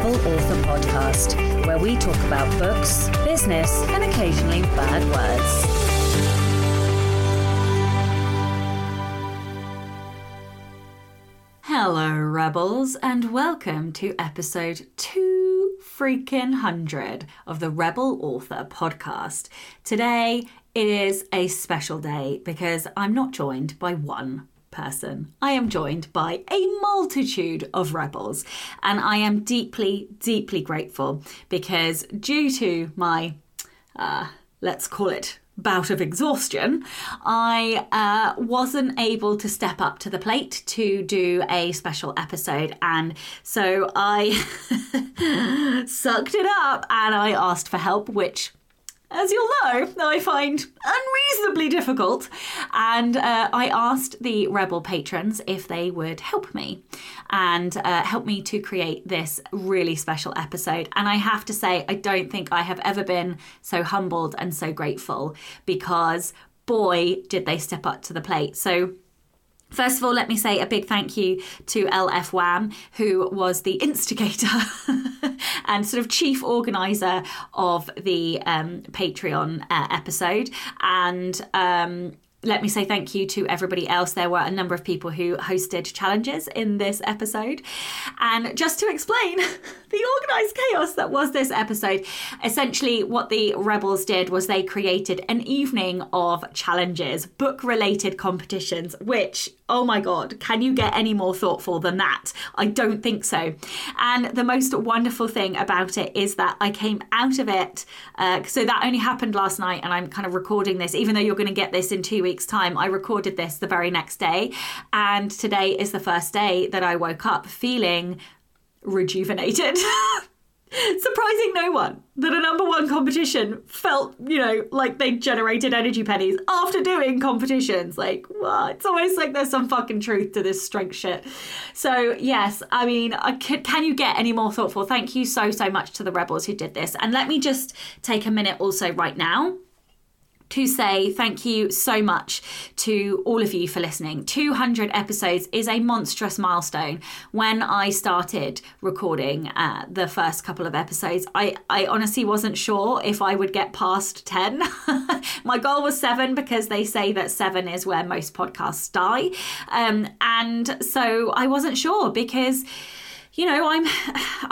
Rebel Author Podcast, where we talk about books, business, and occasionally bad words. Hello, Rebels, and welcome to episode two freaking hundred of the Rebel Author Podcast. Today, it is a special day because I'm not joined by one person. I am joined by a multitude of rebels, and I am deeply, deeply grateful because, due to my, uh, let's call it, bout of exhaustion, I uh, wasn't able to step up to the plate to do a special episode. And so I sucked it up and I asked for help, which as you'll know, I find unreasonably difficult. And uh, I asked the Rebel patrons if they would help me and uh, help me to create this really special episode. And I have to say, I don't think I have ever been so humbled and so grateful because boy, did they step up to the plate. So, First of all, let me say a big thank you to LF Wham, who was the instigator and sort of chief organizer of the um, Patreon uh, episode. And um, let me say thank you to everybody else. There were a number of people who hosted challenges in this episode. And just to explain the organized chaos that was this episode, essentially what the Rebels did was they created an evening of challenges, book related competitions, which, oh my God, can you get any more thoughtful than that? I don't think so. And the most wonderful thing about it is that I came out of it. Uh, so that only happened last night, and I'm kind of recording this, even though you're going to get this in two weeks week's time, I recorded this the very next day. And today is the first day that I woke up feeling rejuvenated. Surprising no one that a number one competition felt, you know, like they generated energy pennies after doing competitions. Like, what? It's almost like there's some fucking truth to this strength shit. So, yes, I mean, I could, can you get any more thoughtful? Thank you so, so much to the rebels who did this. And let me just take a minute also right now to say thank you so much to all of you for listening. 200 episodes is a monstrous milestone. When I started recording uh, the first couple of episodes, I, I honestly wasn't sure if I would get past 10. My goal was seven because they say that seven is where most podcasts die. Um, and so I wasn't sure because you know, I'm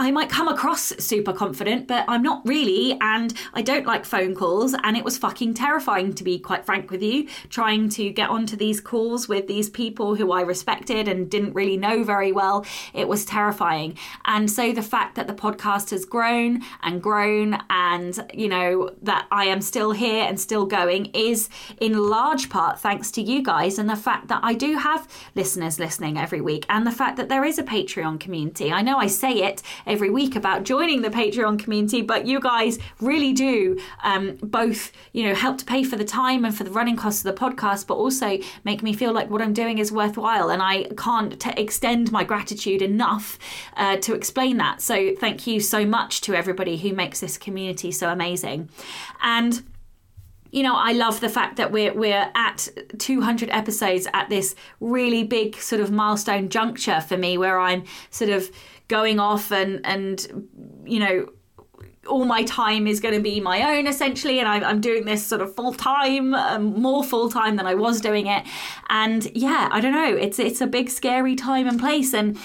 I might come across super confident, but I'm not really and I don't like phone calls and it was fucking terrifying to be quite frank with you, trying to get onto these calls with these people who I respected and didn't really know very well. It was terrifying. And so the fact that the podcast has grown and grown and, you know, that I am still here and still going is in large part thanks to you guys and the fact that I do have listeners listening every week and the fact that there is a Patreon community I know I say it every week about joining the Patreon community, but you guys really do um, both, you know, help to pay for the time and for the running costs of the podcast, but also make me feel like what I'm doing is worthwhile. And I can't t- extend my gratitude enough uh, to explain that. So thank you so much to everybody who makes this community so amazing. And you know, I love the fact that we're we're at 200 episodes at this really big sort of milestone juncture for me, where I'm sort of going off and and you know all my time is going to be my own essentially and I'm, I'm doing this sort of full time um, more full time than I was doing it. And yeah I don't know it's it's a big scary time and place and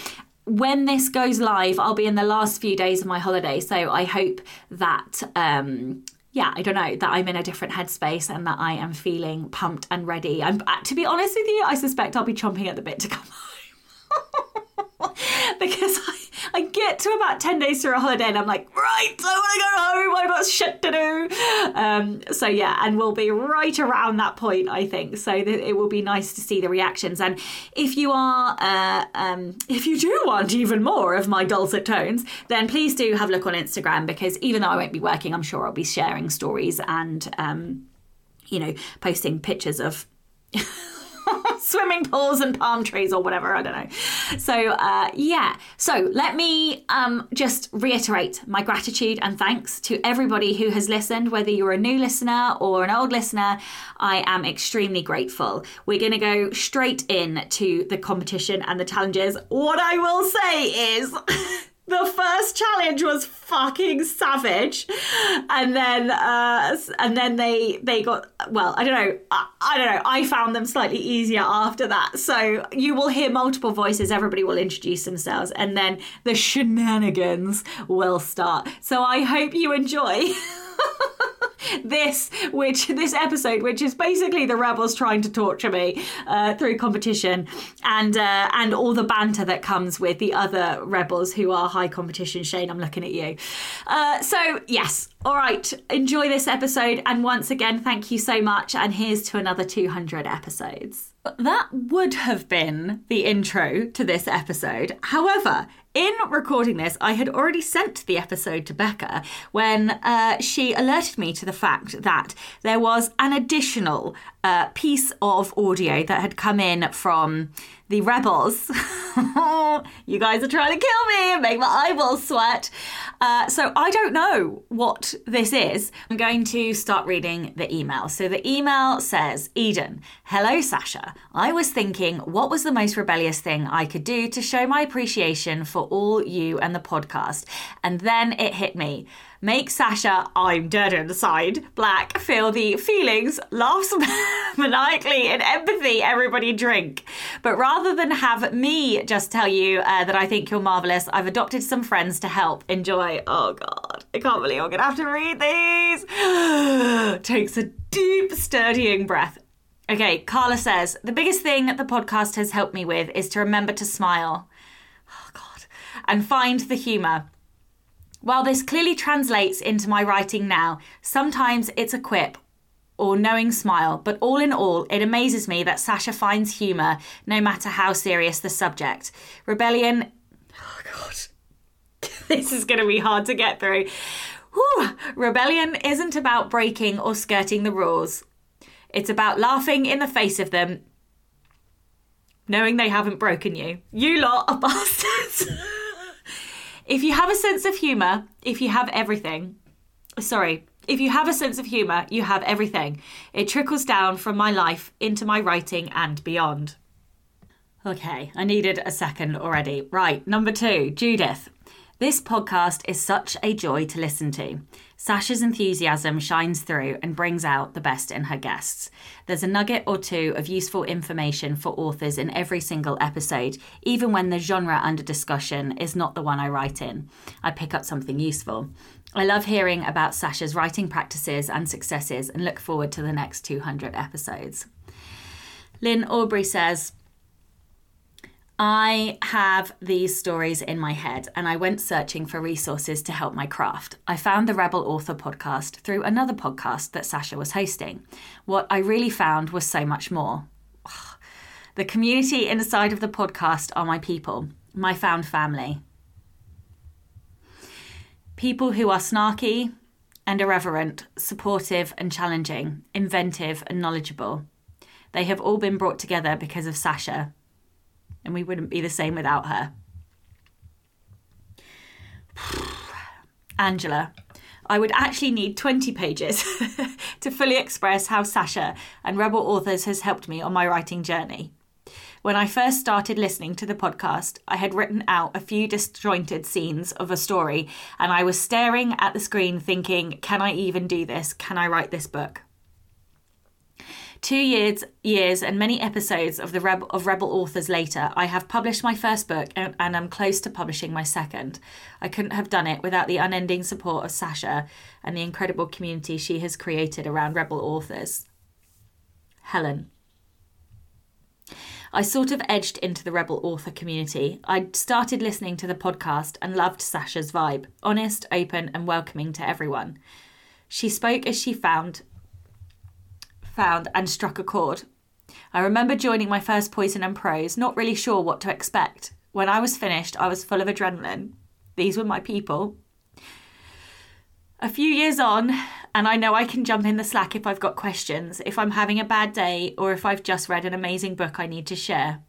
when this goes live I'll be in the last few days of my holiday. So I hope that um, yeah, I don't know, that I'm in a different headspace and that I am feeling pumped and ready. I'm uh, to be honest with you, I suspect I'll be chomping at the bit to come home. because I I get to about 10 days through a holiday and I'm like, right, I want to go home. I've got shit to do. Um, so, yeah, and we'll be right around that point, I think. So, th- it will be nice to see the reactions. And if you are, uh, um, if you do want even more of my dulcet tones, then please do have a look on Instagram because even though I won't be working, I'm sure I'll be sharing stories and, um, you know, posting pictures of. swimming pools and palm trees or whatever. I don't know. So, uh, yeah. So, let me um, just reiterate my gratitude and thanks to everybody who has listened, whether you're a new listener or an old listener. I am extremely grateful. We're going to go straight in to the competition and the challenges. What I will say is. the first challenge was fucking savage. And then uh and then they they got well i don't know. I, I, don't know. I found them slightly easier after that. So you will hear multiple voices. Everybody will introduce themselves. And then the shenanigans will start. So i hope you enjoy this which this episode which is basically the rebels trying to torture me uh, through competition and uh, and all the banter that comes with the other rebels who are high competition. Shane i'm looking at you. Uh, so yes. All right. Enjoy this episode. And once again thank you so much. And here's to another 200 episodes. That would have been the intro to this episode. However, in recording this, I had already sent the episode to Becca when uh, she alerted me to the fact that there was an additional uh, piece of audio that had come in from the rebels. you guys are trying to kill me and make my eyeballs sweat. Uh, so I don't know what this is. I'm going to start reading the email. So the email says Eden, hello, Sacha. I was thinking, what was the most rebellious thing I could do to show my appreciation for all you and the podcast? And then it hit me. Make Sacha, I'm dead inside, Black feel the feelings, laughs maniacally, and empathy everybody drink. But rather than have me just tell you uh, that I think you're marvelous, I've adopted some friends to help. Enjoy. Oh God, I can't believe I'm gonna have to read these. Takes a deep, sturdying breath. Okay, Carla says, the biggest thing the podcast has helped me with is to remember to smile. Oh, God. And find the humour. While this clearly translates into my writing now, sometimes it's a quip or knowing smile, but all in all, it amazes me that Sacha finds humour no matter how serious the subject. Rebellion. Oh, God. this is going to be hard to get through. Whew. Rebellion isn't about breaking or skirting the rules. It's about laughing in the face of them, knowing they haven't broken you. You lot are bastards. If you have a sense of humour, if you have everything, sorry, if you have a sense of humour, you have everything. It trickles down from my life into my writing and beyond. Okay, I needed a second already. Right, number two, Judith. This podcast is such a joy to listen to. Sacha's enthusiasm shines through and brings out the best in her guests. There's a nugget or two of useful information for authors in every single episode, even when the genre under discussion is not the one I write in. I pick up something useful. I love hearing about Sacha's writing practices and successes and look forward to the next 200 episodes. Lynn Aubrey says, I have these stories in my head and I went searching for resources to help my craft. I found the Rebel Author podcast through another podcast that Sacha was hosting. What I really found was so much more. The community inside of the podcast are my people, my found family. People who are snarky and irreverent, supportive and challenging, inventive and knowledgeable. They have all been brought together because of Sacha and we wouldn't be the same without her. Angela, I would actually need 20 pages to fully express how Sacha and Rebel Authors has helped me on my writing journey. When I first started listening to the podcast, I had written out a few disjointed scenes of a story, and I was staring at the screen thinking, can I even do this? Can I write this book? Two years, years and many episodes of the Rebel, of Rebel Authors later, I have published my first book and, and am close to publishing my second. I couldn't have done it without the unending support of Sacha and the incredible community she has created around Rebel Authors. Helen. I sort of edged into the Rebel author community. I started listening to the podcast and loved Sacha's vibe honest, open, and welcoming to everyone. She spoke as she found found and struck a chord. I remember joining my first Poison and Prose, not really sure what to expect. When I was finished, I was full of adrenaline. These were my people. A few years on, and I know I can jump in the slack if I've got questions, if I'm having a bad day, or if I've just read an amazing book I need to share.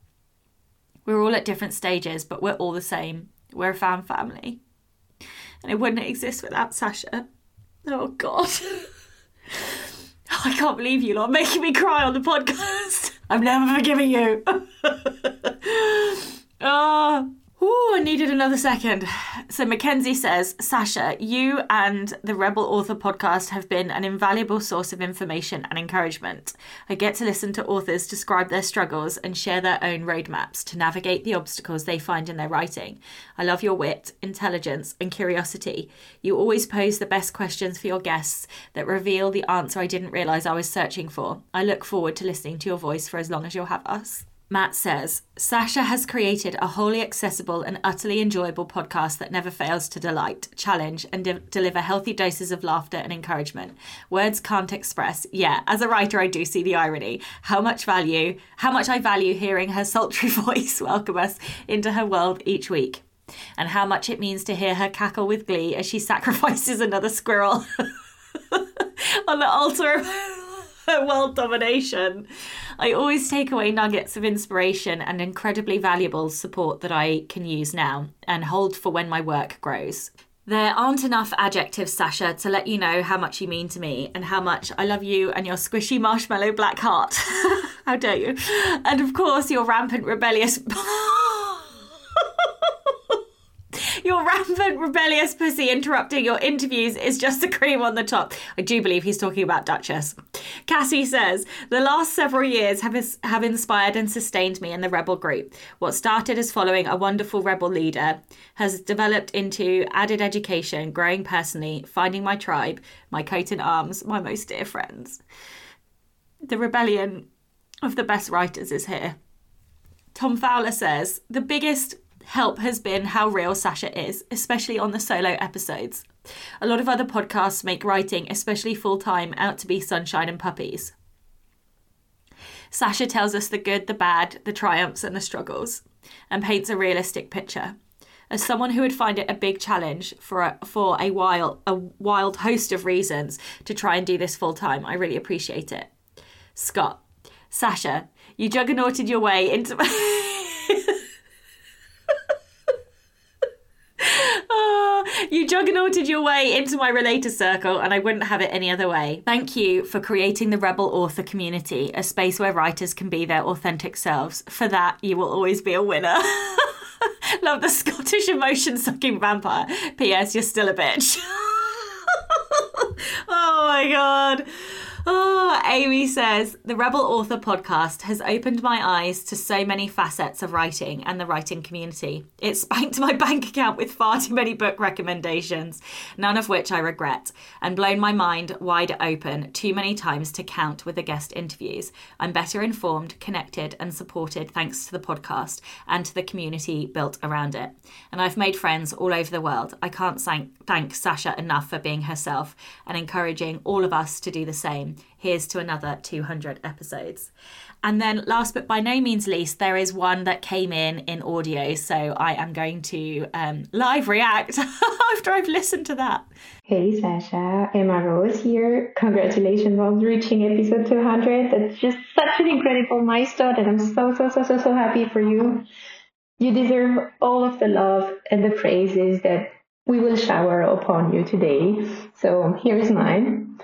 We're all at different stages, but we're all the same. We're a fan family. And it wouldn't exist without Sacha. Oh, God. I can't believe you lot making me cry on the podcast. I'm never forgiving you. oh, I needed another second. So Mackenzie says, Sacha, you and the Rebel Author podcast have been an invaluable source of information and encouragement. I get to listen to authors describe their struggles and share their own roadmaps to navigate the obstacles they find in their writing. I love your wit, intelligence, and curiosity. You always pose the best questions for your guests that reveal the answer I didn't realise I was searching for. I look forward to listening to your voice for as long as you'll have us. Matt says, Sacha has created a wholly accessible and utterly enjoyable podcast that never fails to delight, challenge, and de- deliver healthy doses of laughter and encouragement. Words can't express. Yeah, as a writer, I do see the irony. How much value, how much I value hearing her sultry voice welcome us into her world each week. And how much it means to hear her cackle with glee as she sacrifices another squirrel on the altar world domination. I always take away nuggets of inspiration and incredibly valuable support that I can use now and hold for when my work grows. There aren't enough adjectives, Sacha, to let you know how much you mean to me and how much I love you and your squishy marshmallow black heart. how dare you? And of course, your rampant rebellious. your rampant rebellious pussy interrupting your interviews is just the cream on the top. I do believe he's talking about Duchess. Cassie says, The last several years have, have inspired and sustained me in the rebel group. What started as following a wonderful rebel leader has developed into added education, growing personally, finding my tribe, my coat and arms, my most dear friends. The rebellion of the best writers is here. Tom Fowler says, The biggest help has been how real Sacha is, especially on the solo episodes. A lot of other podcasts make writing, especially full time, out to be sunshine and puppies. Sacha tells us the good, the bad, the triumphs, and the struggles, and paints a realistic picture. As someone who would find it a big challenge for a, for a while, a wild host of reasons to try and do this full time, I really appreciate it. Scott, Sacha, you juggernauted your way into. You juggernauted your way into my relator circle, and I wouldn't have it any other way. Thank you for creating the Rebel Author community, a space where writers can be their authentic selves. For that, you will always be a winner. Love the Scottish emotion sucking vampire. P.S. You're still a bitch. oh my god. Oh, Amy says the Rebel Author podcast has opened my eyes to so many facets of writing and the writing community. It spanked my bank account with far too many book recommendations, none of which I regret, and blown my mind wide open too many times to count with the guest interviews. I'm better informed, connected, and supported thanks to the podcast and to the community built around it. And I've made friends all over the world. I can't thank, Sacha enough for being herself and encouraging all of us to do the same here's to another 200 episodes. And then, last but by no means least, there is one that came in in audio. So I am going to um, live react after I've listened to that. Hey, Sacha. Emma Rose here. Congratulations on reaching episode 200. That's just such an incredible milestone, and I'm so, so, so, so, so happy for you. You deserve all of the love and the praises that we will shower upon you today. So here's mine.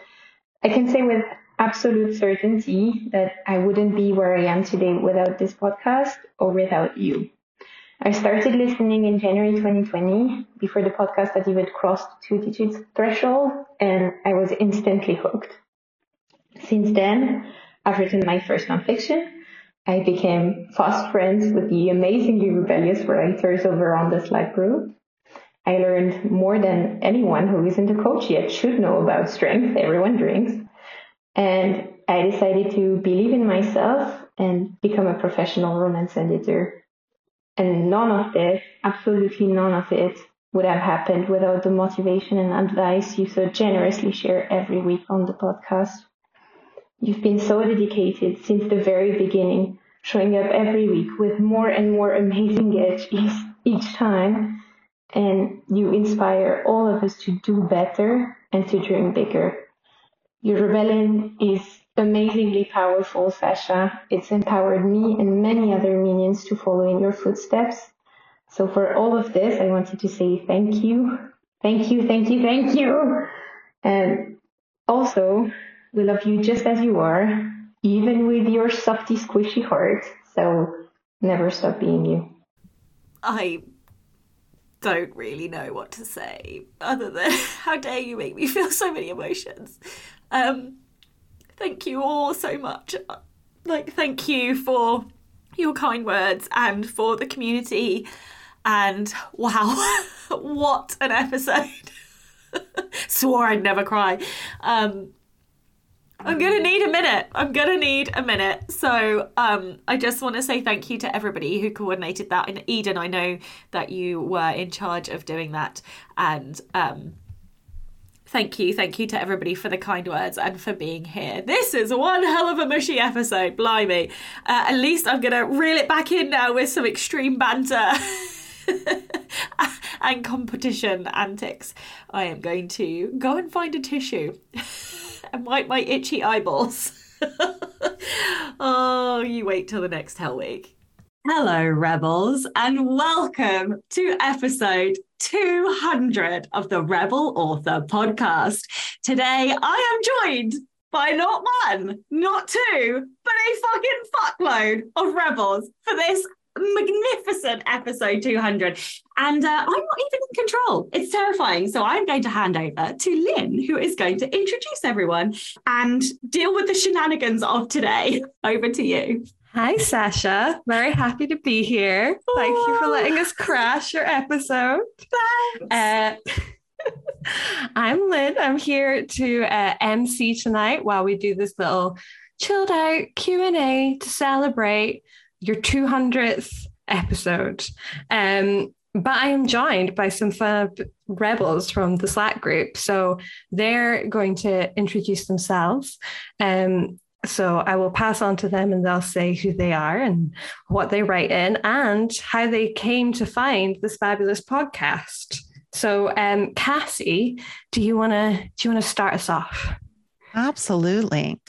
I can say with absolute certainty that I wouldn't be where I am today without this podcast or without you. I started listening in January 2020 before the podcast had even crossed two digits threshold and I was instantly hooked. Since then, I've written my first nonfiction. I became fast friends with the amazingly rebellious writers over on the Slack group. I learned more than anyone who isn't a coach yet should know about strength. Everyone drinks. And I decided to believe in myself and become a professional romance editor. And none of this, absolutely none of it, would have happened without the motivation and advice you so generously share every week on the podcast. You've been so dedicated since the very beginning, showing up every week with more and more amazing each, each time and you inspire all of us to do better and to dream bigger. Your rebellion is amazingly powerful, Sacha. It's empowered me and many other minions to follow in your footsteps. So for all of this, I wanted to say thank you. Thank you, thank you, thank you. And also, we love you just as you are, even with your softy, squishy heart. So never stop being you. I don't really know what to say other than how dare you make me feel so many emotions. Um, thank you all so much. Like, thank you for your kind words and for the community. And wow, what an episode! Swore I'd never cry. Um, I'm gonna need a minute. I'm gonna need a minute. So um, I just want to say thank you to everybody who coordinated that. And Eden, I know that you were in charge of doing that, and um, thank you, thank you to everybody for the kind words and for being here. This is one hell of a mushy episode. Blimey. Uh, at least I'm gonna reel it back in now with some extreme banter. and competition antics. I am going to go and find a tissue and wipe my itchy eyeballs. oh, you wait till the next Hell Week. Hello, Rebels, and welcome to episode 200 of the Rebel Author podcast. Today, I am joined by not one, not two, but a fucking fuckload of rebels for this magnificent episode 200. And uh, I'm not even in control. It's terrifying. So I'm going to hand over to Lynn, who is going to introduce everyone and deal with the shenanigans of today. Over to you. Hi, Sacha. Very happy to be here. Thank you for letting us crash your episode. Thanks. Uh, I'm Lynn. I'm here to uh, MC tonight while we do this little chilled out Q&A to celebrate your 200th episode. Um, but I am joined by some fab rebels from the Slack group. So they're going to introduce themselves. Um, so I will pass on to them and they'll say who they are and what they write in and how they came to find this fabulous podcast. So um, Cassie, do you want to do you want to start us off? Absolutely.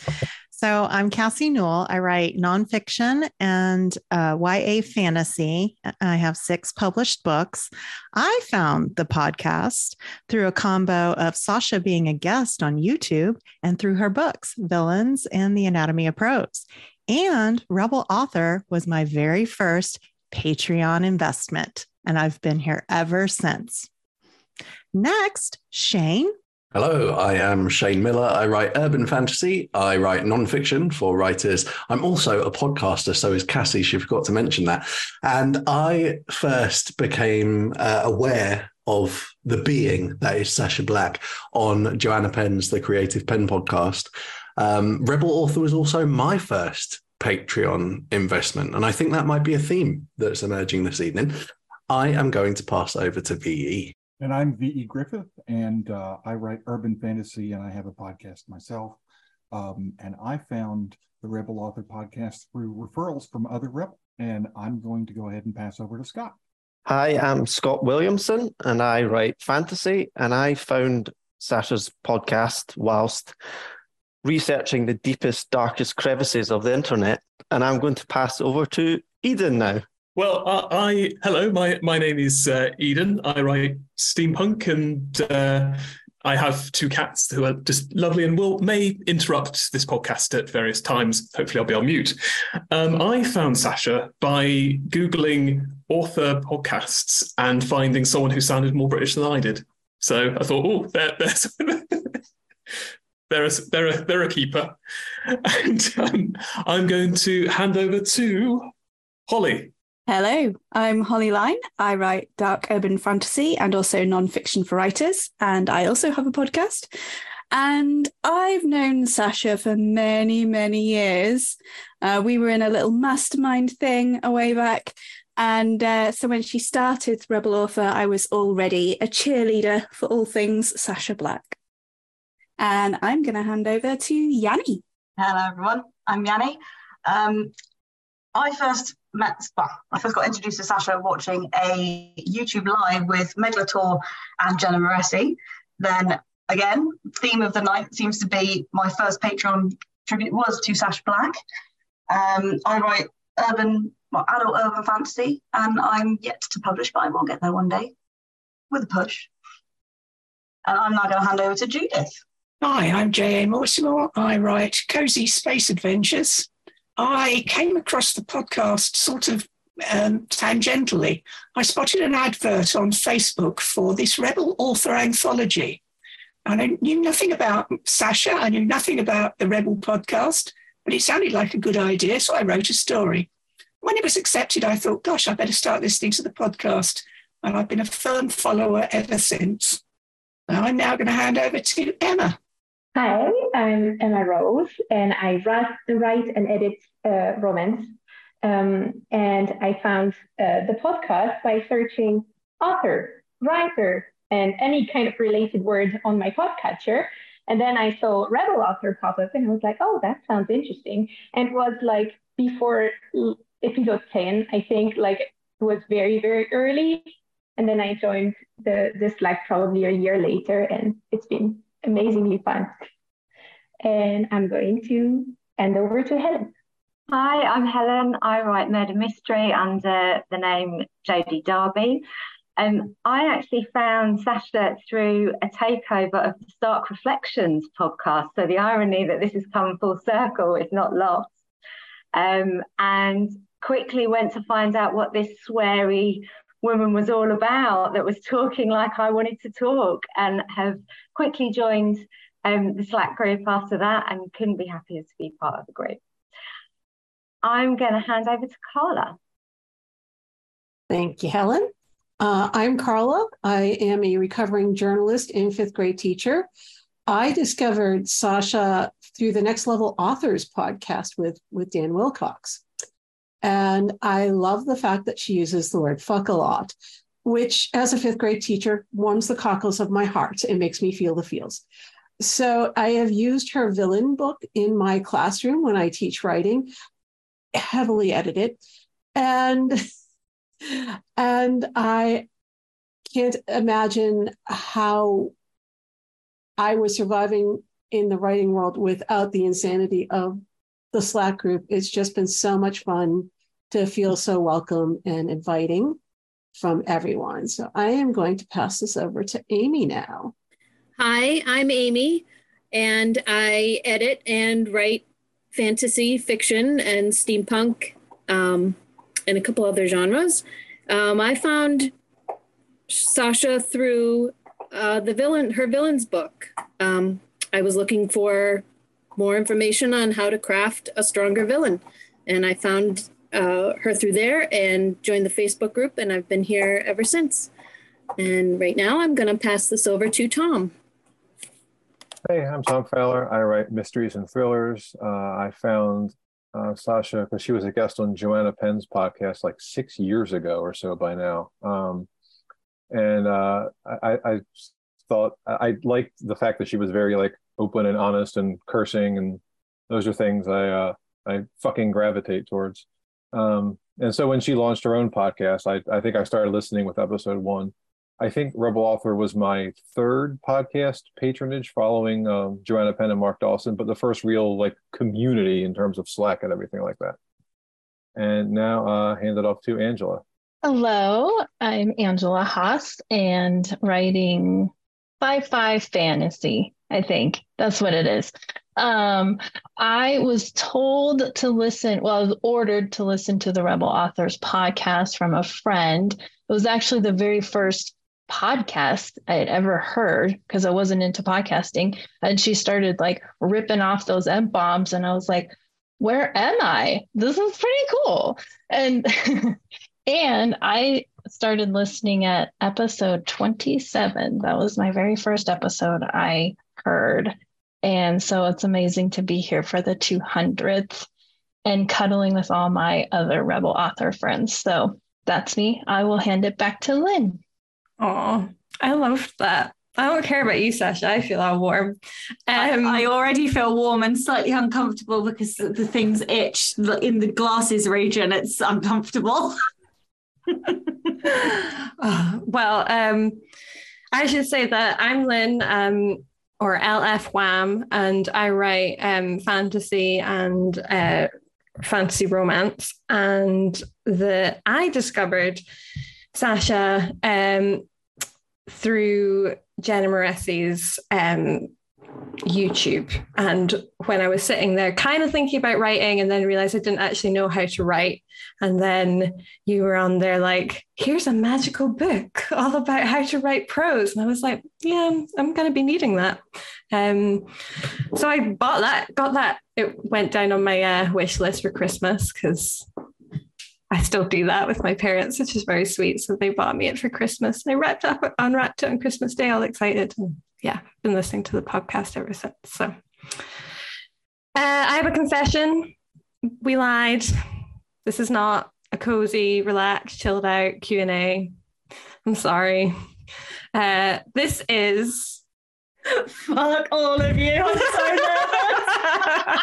So I'm Cassie Newell. I write nonfiction and uh, YA fantasy. I have six published books. I found the podcast through a combo of Sacha being a guest on YouTube and through her books, Villains and The Anatomy of Prose. And Rebel Author was my very first Patreon investment, and I've been here ever since. Next, Shane Hello, I am Shane Miller. I write urban fantasy. I write nonfiction for writers. I'm also a podcaster, so is Cassie. She forgot to mention that. And I first became uh, aware of the being that is Sacha Black on Joanna Penn's The Creative Penn podcast. Um, Rebel Author was also my first Patreon investment. And I think that might be a theme that's emerging this evening. I am going to pass over to VE. And I'm V.E. Griffith, and uh, I write urban fantasy, and I have a podcast myself. Um, and I found the Rebel Author podcast through referrals from other Rebel. And I'm going to go ahead and pass over to Scott. Hi, I'm Scott Williamson, and I write fantasy. And I found Sacha's podcast whilst researching the deepest, darkest crevices of the internet. And I'm going to pass over to Eden now. Well, I hello. My my name is uh, Eden. I write steampunk, and uh, I have two cats who are just lovely and will may interrupt this podcast at various times. Hopefully, I'll be on mute. Um, I found Sacha by googling author podcasts and finding someone who sounded more British than I did. So I thought, oh, there, there's. They're a, they're, a, they're a keeper. And um, I'm going to hand over to Holly. Hello, I'm Holly Lyne. I write dark urban fantasy and also non-fiction for writers, and I also have a podcast. And I've known Sacha for many, many years. Uh, we were in a little mastermind thing a way back. And uh, so when she started Rebel Author, I was already a cheerleader for all things Sacha Black. And I'm going to hand over to Yanni. Hello, everyone. I'm Yanni. Um, I first met, well, I first got introduced to Sacha watching a YouTube live with Meg LaTorre and Jenna Moreci. Then again, theme of the night seems to be my first Patreon tribute was to Sacha Black. Um, I write urban, well, adult urban fantasy, and I'm yet to publish, but I will get there one day with a push. And I'm now going to hand over to Judith. Hi, I'm J.A. Mortimer. I write cozy space adventures I came across the podcast sort of um, tangentially, I spotted an advert on Facebook for this Rebel author anthology. And I knew nothing about Sacha, I knew nothing about the Rebel podcast, but it sounded like a good idea. So I wrote a story. When it was accepted, I thought, gosh, I better start listening to the podcast. And I've been a firm follower ever since. I'm now going to hand over to Emma. Hi, I'm Emma Rose, and I write, write and edit uh, romance. Um, and I found uh, the podcast by searching author, writer, and any kind of related word on my podcatcher. And then I saw Rebel Author pop up, and I was like, oh, that sounds interesting. And it was like before episode 10, I think, like it was very, very early. And then I joined the, the Slack probably a year later, and it's been amazingly fun. And I'm going to hand over to Helen. Hi, I'm Helen. I write murder mystery under the name Jodie Darby. Um, I actually found Sacha through a takeover of the Stark Reflections podcast. So the irony that this has come full circle is not lost. Um, and quickly went to find out what this sweary woman was all about that was talking like I wanted to talk and have quickly joined um, the Slack group after that and couldn't be happier to be part of the group. I'm going to hand over to Carla. Thank you, Helen. Uh, I'm Carla. I am a recovering journalist and fifth grade teacher. I discovered Sacha through the Next Level Authors podcast with, with Dan Wilcox. And I love the fact that she uses the word fuck a lot, which, as a fifth grade teacher, warms the cockles of my heart and makes me feel the feels. So I have used her villain book in my classroom when I teach writing, heavily edited. And and I can't imagine how I was surviving in the writing world without the insanity of the Slack group. It's just been so much fun to feel so welcome and inviting from everyone. So I am going to pass this over to Amy now. Hi, I'm Amy, and I edit and write fantasy fiction and steampunk um, and a couple other genres. Um, I found Sacha through uh, the villain, her villains book. Um, I was looking for more information on how to craft a stronger villain. And I found uh, her through there and joined the Facebook group, and I've been here ever since. And right now, I'm going to pass this over to Tom. Hey, I'm Tom Fowler. I write mysteries and thrillers. Uh, I found uh, Sacha because she was a guest on Joanna Penn's podcast like six years ago or so by now. Um, and uh, I, I, thought I liked the fact that she was very like open and honest and cursing and those are things I uh, I fucking gravitate towards. Um, and so when she launched her own podcast, I, I think I started listening with episode one. I think Rebel Author was my third podcast patronage following um, Joanna Penn and Mark Dawson, but the first real like community in terms of Slack and everything like that. And now uh, hand it off to Angela. Hello, I'm Angela Haas and writing sci-fi fantasy. I think that's what it is. Um, I was told to listen, well, I was ordered to listen to the Rebel Authors podcast from a friend. It was actually the very first podcast I had ever heard because I wasn't into podcasting. And she started like ripping off those M bombs. And I was like, where am I? This is pretty cool. And and I started listening at episode 27. That was my very first episode I heard. And so it's amazing to be here for the 200th and cuddling with all my other Rebel author friends. So that's me. I will hand it back to Lynn. Oh, I love that. I don't care about you, Sacha. I feel all warm. Um, I, I, already feel warm and slightly uncomfortable because the things itch in the glasses region. It's uncomfortable. oh, well, um, I should say that I'm Lynn. Um, or LF Wham, and I write um, fantasy and uh, fantasy romance. And the I discovered Sacha um, through Jenna Moreci's um, YouTube. And when I was sitting there, kind of thinking about writing, and then realized I didn't actually know how to write. And then you were on there, like, here's a magical book all about how to write prose. And I was like, yeah, I'm, going to be needing that. Um, so I bought that, got that. It went down on my uh, wish list for Christmas because I still do that with my parents, which is very sweet. So they bought me it for Christmas. And I wrapped up, unwrapped it on Christmas Day, all excited. And yeah, been listening to the podcast ever since. So uh, I have a confession. We lied. This is not a cozy, relaxed, chilled out Q and A. I'm sorry. Uh, this is fuck all of you. I'm so nervous.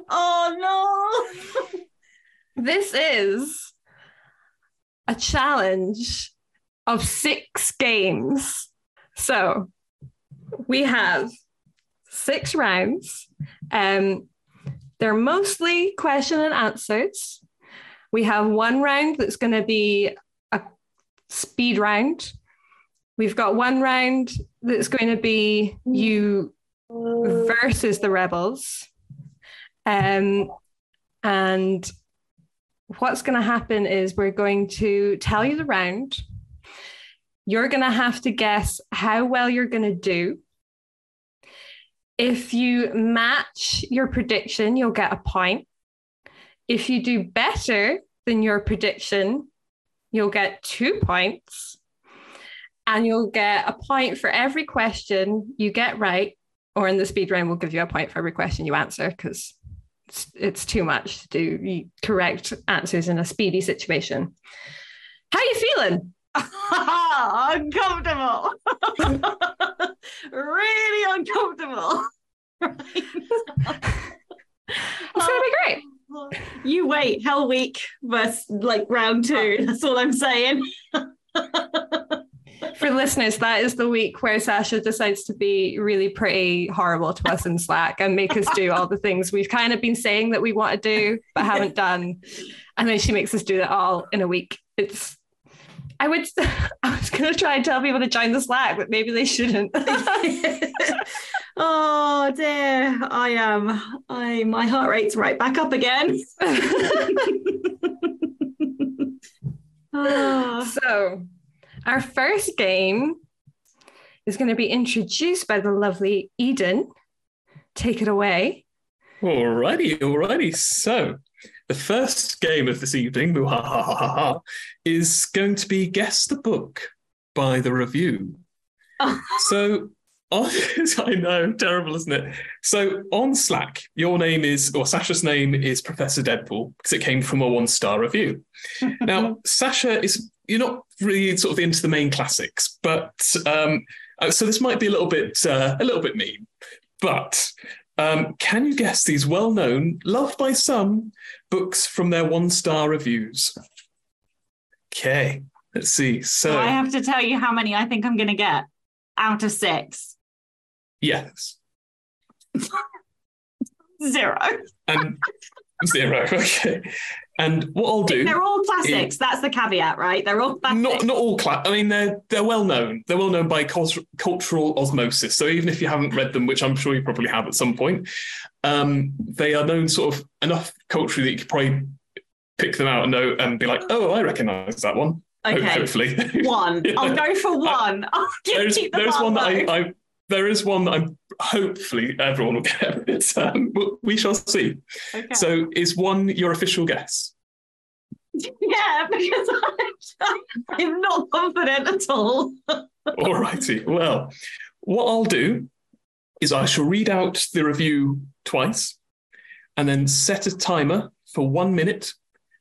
oh no. This is a challenge of six games. So we have six rounds. Um, they're mostly question and answers. We have one round that's going to be a speed round. We've got one round that's going to be you versus the rebels. Um, and what's going to happen is we're going to tell you the round. You're going to have to guess how well you're going to do. If you match your prediction, you'll get a point. If you do better than your prediction, you'll get two points. And you'll get a point for every question you get right. Or in the speed round, we'll give you a point for every question you answer because it's, it's too much to do correct answers in a speedy situation. How are you feeling? uncomfortable. really uncomfortable. it's gonna be great. You wait, Hell Week versus like round two. That's all I'm saying. For listeners, that is the week where Sacha decides to be really pretty horrible to us in Slack and make us do all the things we've kind of been saying that we want to do but haven't done. And then she makes us do it all in a week. It's I would I was gonna try and tell people to join the Slack, but maybe they shouldn't. oh dear. I am um, I my heart rate's right back up again. so our first game is going to be introduced by the lovely Eden. Take it away. Alrighty, alrighty. So, the first game of this evening is going to be Guess the Book by the review. so, on, I know, terrible, isn't it? So, on Slack, your name is, or Sacha's name is Professor Deadpool because it came from a one star review. now, Sacha is you're not really sort of into the main classics, but um, uh, so this might be a little bit uh, a little bit mean. But um, can you guess these well-known, loved by some books from their one-star reviews? Okay, let's see. So I have to tell you how many I think I'm going to get out of six. Yes. Zero. And zero. Okay. And what I'll do, they're all classics. Is, That's the caveat, right? They're all classics. not not all class. I mean, they're they're well known. They're well known by cultural osmosis. So even if you haven't read them, which I'm sure you probably have at some point, um, they are known sort of enough culturally that you could probably pick them out and know and be like, oh, I recognise that one. Okay, hopefully one. yeah. I'll go for one. I'll there's there's one that I, I there is one that I'm hopefully everyone will get. It. Um, we shall see. Okay. So, is one your official guess? Yeah, because I'm, I'm not confident at all. all righty. Well, what I'll do is I shall read out the review twice and then set a timer for one minute.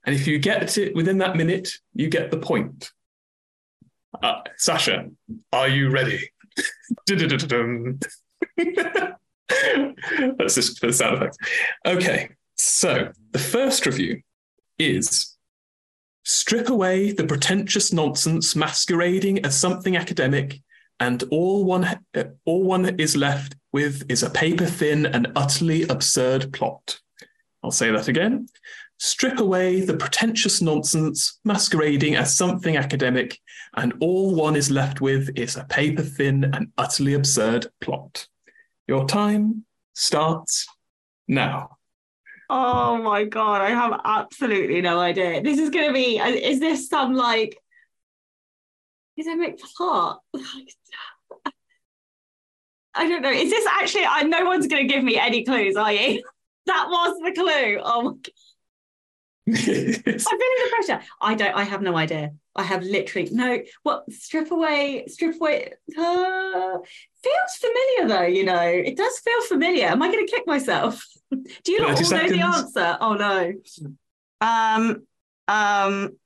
And if you get it within that minute, you get the point. Uh, Sacha, are you ready? That's just for the sound effects. Okay, so the first review is strip away the pretentious nonsense masquerading as something academic, and all one all one is left with is a paper thin and utterly absurd plot. I'll say that again. Strip away the pretentious nonsense masquerading as something academic, and all one is left with is a paper thin and utterly absurd plot. Your time starts now. Oh my god, I have absolutely no idea. This is going to be. Is this some like? Is it McPlot? I don't know. Is this actually? I no one's going to give me any clues, are you? That was the clue. Oh my god. I'm feeling the pressure. I don't. I have no idea. I have literally no. What? Strip away. Strip away. Uh, feels familiar though. You know, it does feel familiar. Am I going to kick myself? Do you not all 30 know the answer? Oh no. Um. Um.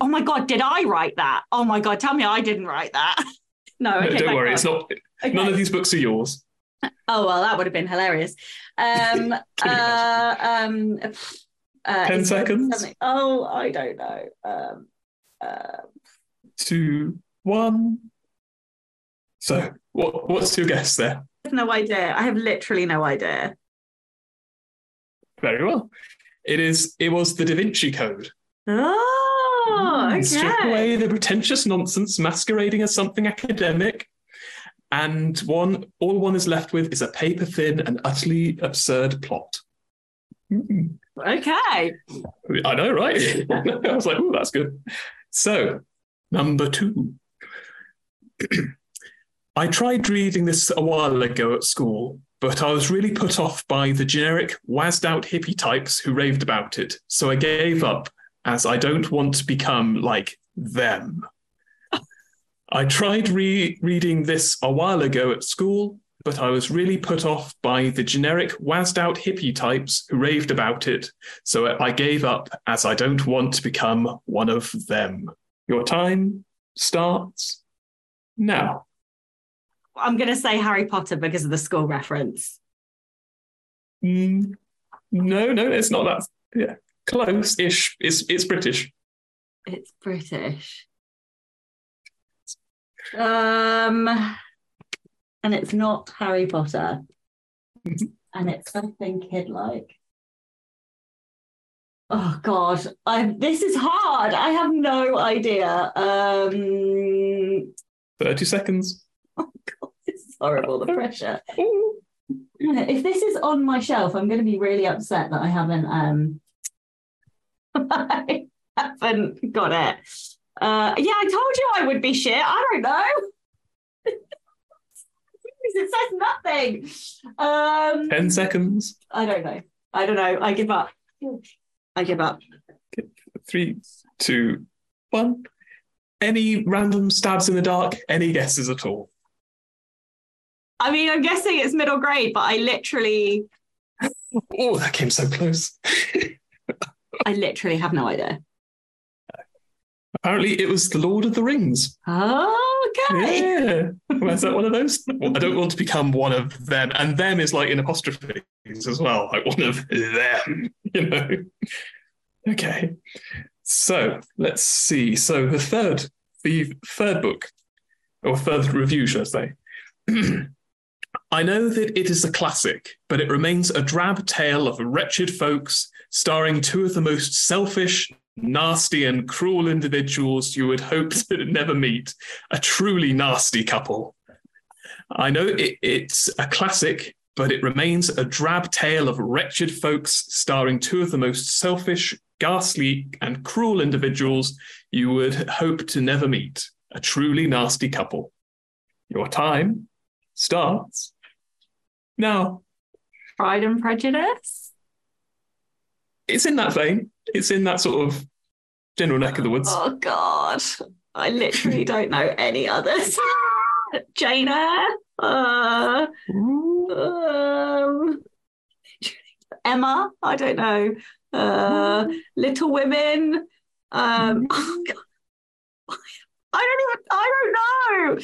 Oh my god! Did I write that? Oh my god! Tell me I didn't write that. no. No, don't worry, it's not. Okay. None of these books are yours. Oh well, that would have been hilarious. Um. uh, um. Uh, 10 seconds. Oh, I don't know. Um. Uh, Two, one. So, what? What's your guess there? I have no idea. I have literally no idea. Very well. It is. It was the Da Vinci Code. Oh, okay. Strip away the pretentious nonsense masquerading as something academic. And one, all one is left with is a paper thin and utterly absurd plot. Okay. I know, right? I was like, oh, that's good. So, number two. I tried reading this a while ago at school, but I was really put off by the generic, wazzed out hippie types who raved about it. So I gave up, as I don't want to become like them. I tried re- reading this a while ago at school, but I was really put off by the generic, wazzed out hippie types who raved about it. So I gave up, as I don't want to become one of them. Your time starts now. I'm going to say Harry Potter because of the school reference. Mm, no, no, it's not that. Yeah, close-ish. It's it's British. It's British. Um, and it's not Harry Potter. and it's something kid-like. Oh God, I this is hard. I have no idea. Um, Thirty seconds. Oh God, this is horrible. The pressure. If this is on my shelf, I'm going to be really upset that I haven't um I haven't got it. Uh, yeah, I told you I would be shit. I don't know. it says nothing. Um, Ten seconds. I don't know. I don't know. I give up. I give up. Three, two, one. Any random stabs in the dark? Any guesses at all? I mean, I'm guessing it's middle grade, but I literally, Oh, that came so close. I literally have no idea. Apparently, it was the Lord of the Rings. Okay. Yeah. Is that one of those? I don't want to become one of them. And them is like in apostrophes as well, like one of them, you know? Okay. So let's see. So the third, the third book, or third review, should I say? I know that it is a classic, but it remains a drab tale of wretched folks starring two of the most selfish, nasty, and cruel individuals you would hope to never meet. A truly nasty couple. I know it, it's a classic, but it remains a drab tale of wretched folks starring two of the most selfish, ghastly, and cruel individuals you would hope to never meet. A truly nasty couple. Your time starts now. Pride and Prejudice. It's in that vein. It's in that sort of general neck of the woods. Oh God, I literally don't know any others. Jane Eyre. Uh, um, Emma. I don't know. Uh, Little Women. Um, oh God. I don't even. I don't know.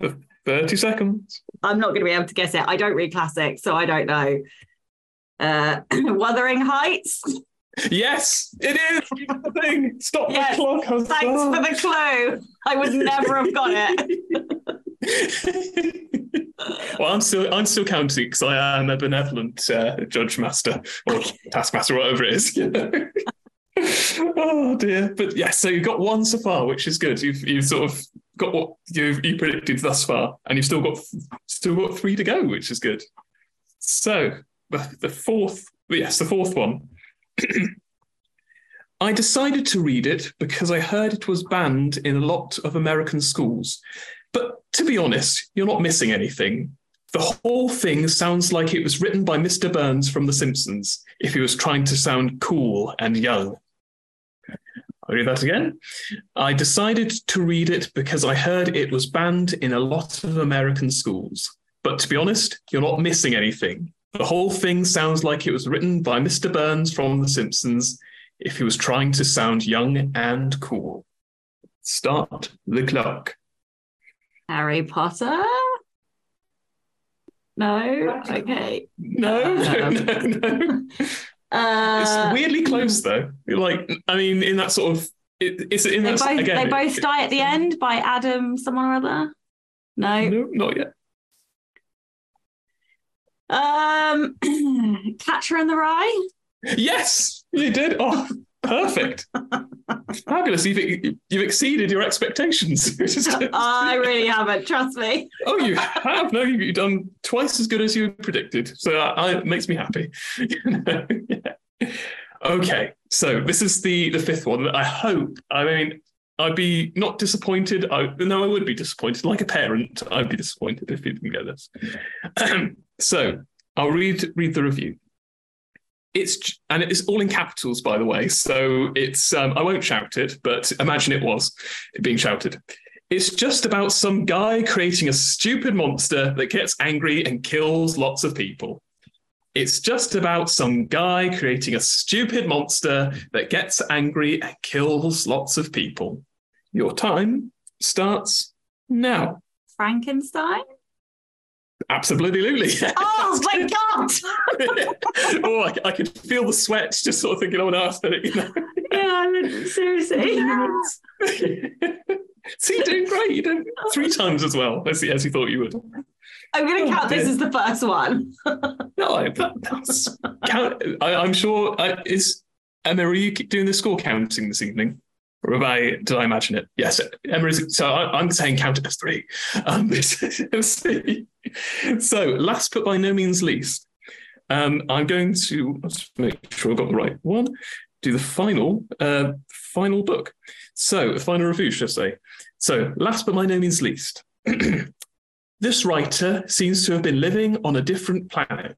Um, 30 seconds. I'm not going to be able to guess it. I don't read classics, so I don't know. Uh, Wuthering Heights. Yes, it is. The thing. Stop Yes. the clock. Thanks oh. for the clue. I would never have got it. Well, I'm still I'm still counting because I am a benevolent uh, judge master or taskmaster, whatever it is. you know. oh dear, but yeah. So you've got one so far, which is good. You've you've sort of got what you you predicted thus far, and you've still got still got three to go, which is good. So the, fourth, yes, the fourth one. I decided to read it because I heard it was banned in a lot of American schools. But to be honest, you're not missing anything. The whole thing sounds like it was written by Mr. Burns from The Simpsons if he was trying to sound cool and young. I'll read that again. I decided to read it because I heard it was banned in a lot of American schools. But to be honest, you're not missing anything. The whole thing sounds like it was written by Mr. Burns from The Simpsons if he was trying to sound young and cool. Start the clock. Harry Potter? No? Okay. No, no, no, no. Uh, it's weirdly close though. Like, I mean, in that sort of, it, it's in they that both, again. they it- both die at the end by Adam, someone or other? No. No, not yet. Um, Catcher in the Rye? Yes, you did. Oh, perfect. Fabulous. You've, you've exceeded your expectations. which is good. I really haven't, trust me. Oh, you have? No, you've done twice as good as you predicted. So I, I, it makes me happy. Yeah. Okay, so this is the the fifth one. I hope. I mean, I'd be not disappointed. I, no, I would be disappointed. Like a parent, I'd be disappointed if you didn't get this. so I'll read read the review. It's and it's all in capitals, by the way. So it's um, I won't shout it, but imagine it was being shouted. It's just about some guy creating a stupid monster that gets angry and kills lots of people. It's just about some guy creating a stupid monster that gets angry and kills lots of people. Your time starts now. Frankenstein? Absolutely. Oh my god! oh, I, I could feel the sweat just sort of thinking, oh no, you know. yeah, seriously. See, you're doing great. You did three times as well as, as you thought you would. I'm going to Oh, count this dear. as the first one. No, I, that, that's count, I, I'm sure. I, is Emma, are you doing the score counting this evening? Did I imagine it? Yes, Emma is. So I, I'm saying count it as three. Um. So, last but by no means least, um, I'm going to make sure I've got the right one. Do the final, uh, final book. So, final review, should I say? So, last but by no means least, this writer seems to have been living on a different planet.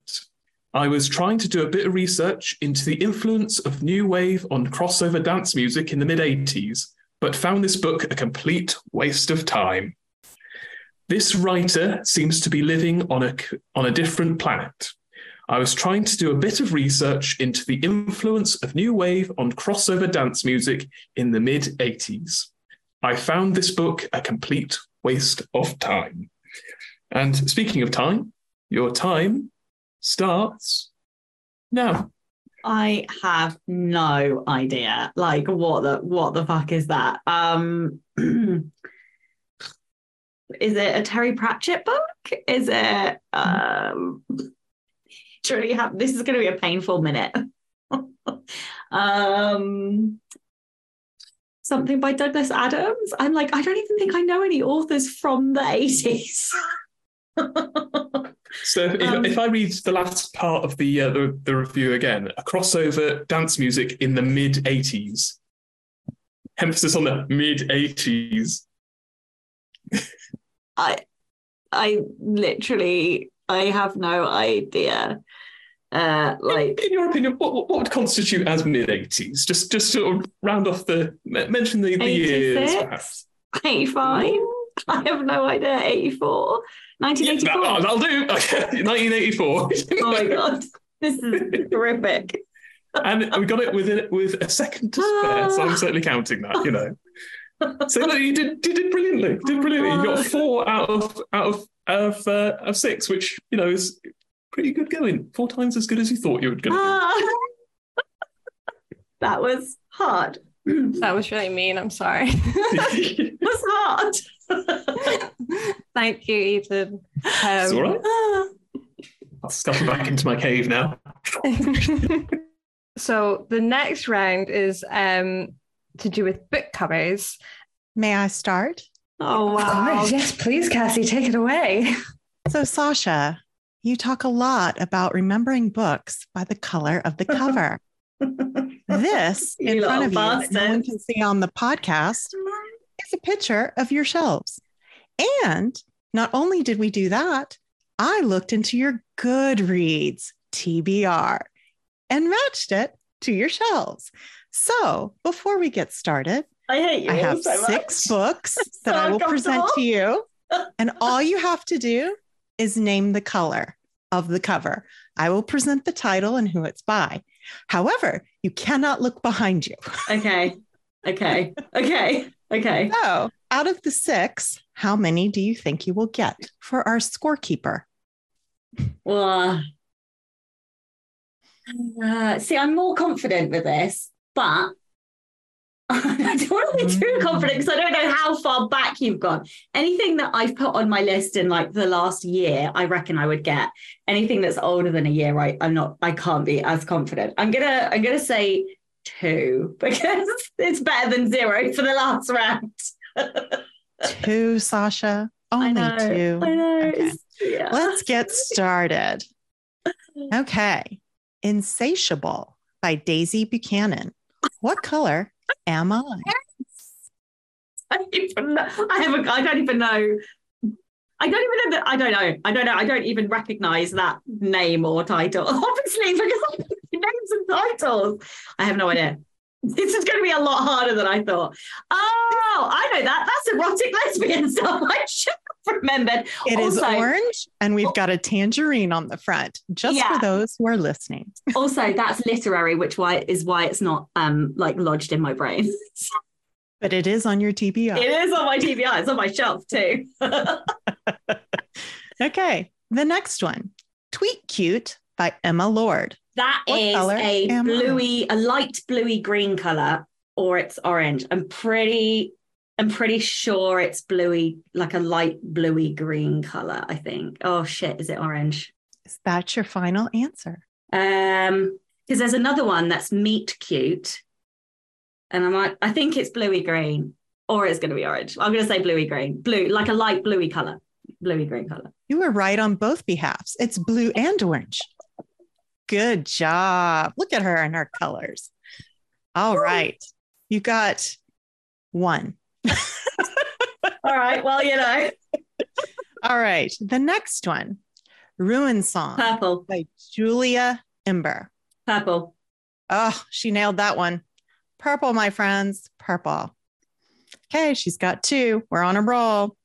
I was trying to do a bit of research into the influence of new wave on crossover dance music in the mid 80s, but found this book a complete waste of time. This writer seems to be living on a, on a different planet. I was trying to do a bit of research into the influence of new wave on crossover dance music in the mid 80s. I found this book a complete waste of time. And speaking of time, your time starts now. I have no idea. Like what the what the fuck is that? Um is it a Terry Pratchett book? Is it um truly have this is gonna be a painful minute. um something by Douglas Adams. I'm like, I don't even think I know any authors from the 80s. So if, Um, if I read the last part of the, uh, the the review again, a crossover dance music in the mid '80s. Emphasis on the mid '80s. I I literally I have no idea. Uh like In your opinion, what, what, would constitute as mid '80s? Just just sort of round off the mention the, the years, 86? perhaps. 85? I have no idea. 84? 1984? That, that'll do. 1984. oh my god. This is horrific. and we got it within with a second to spare, so I'm certainly counting that. You know. So look, you did you did brilliantly. You did brilliantly. You got four out of out of of, uh, of six, which you know is pretty good going. Four times as good as you thought you were going to. Ah. that was hard. That was really mean. I'm sorry. it was hard. Thank you, Ethan. It's Um, all right. I'll scuttle back into my cave now. so the next round is um to do with book covers. May I start? Oh wow! yes, please, Cassie, take it away. So, Sacha, you talk a lot about remembering books by the color of the cover. this You in front of little you, no one can see on the podcast, is a picture of your shelves. And not only did we do that, I looked into your Goodreads TBR and matched it to your shelves. So, before we get started, I hate you I have so six books that So I will present to you. And all you have to do is name the color of the cover. I will present the title and who it's by. However, you cannot look behind you. Okay. Okay. Okay. Okay. So, out of the six, how many do you think you will get for our scorekeeper? Well, uh, see, I'm more confident with this, but I don't want to be too confident because I don't know how far back you've gone. Anything that I've put on my list in like the last year, I reckon I would get. Anything that's older than a year, right? I'm not. I can't be as confident. I'm gonna. I'm gonna say two because it's better than zero for the last round. Two, Sacha. Only know, two. I know, Okay. yeah. Let's get started. Okay. Insatiable by Daisy Buchanan. What color am I? I don't even know. I haven't. I don't even know. I don't even know that. I don't know. I don't know. I don't even recognize that name or title. Obviously, because I names and titles. I have no idea. This is going to be a lot harder than I thought. Oh, I know that. That's erotic lesbian stuff. I should have remembered. It is Also- orange, and we've got a tangerine on the front, just Yeah. for those who are listening. Also, that's literary, which why is why it's not um like lodged in my brain. But it is on your TBR. It is on my TBI. It's on my shelf too. Okay. The next one Tweet Cute by Emma Lord. That What is a I? bluey, a light bluey green color, or it's orange. I'm pretty, I'm pretty sure it's bluey, like a light bluey green color. I think. Oh shit, is it orange? Is that your final answer? Um, because there's another one that's meet cute, and I might, I think it's bluey green, or it's going to be orange. I'm going to say bluey green, blue, like a light bluey color, bluey green color. You were right on both behalves. It's blue and orange. Good job. Look at her and her colors. All right. You got one. All right. Well, you know, All right. The next one Ruin Song purple, by Julia Ember. purple. Oh, she nailed that one. Purple, my friends. Purple. Okay, she's got two. We're on a roll.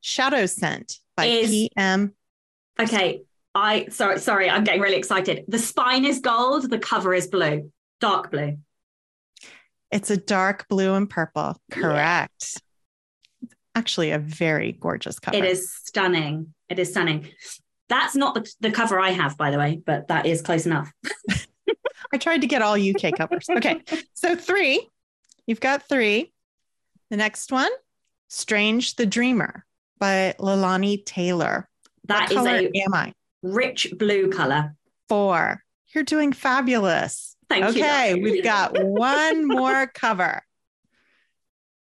Shadow Scent by Is- PM. Okay. I sorry, sorry, I'm getting really excited. The spine is gold, the cover is blue, dark blue. It's a dark blue and purple. Correct. Actually, a very gorgeous cover. It is stunning. It is stunning. That's not the, the cover I have, by the way, but that is close enough. I tried to get all UK covers. Okay. So three. You've got three. The next one, Strange the Dreamer by Laini Taylor. That what is color a am I? Rich blue color. Four. You're doing fabulous. Thank you, okay, we've got one more cover.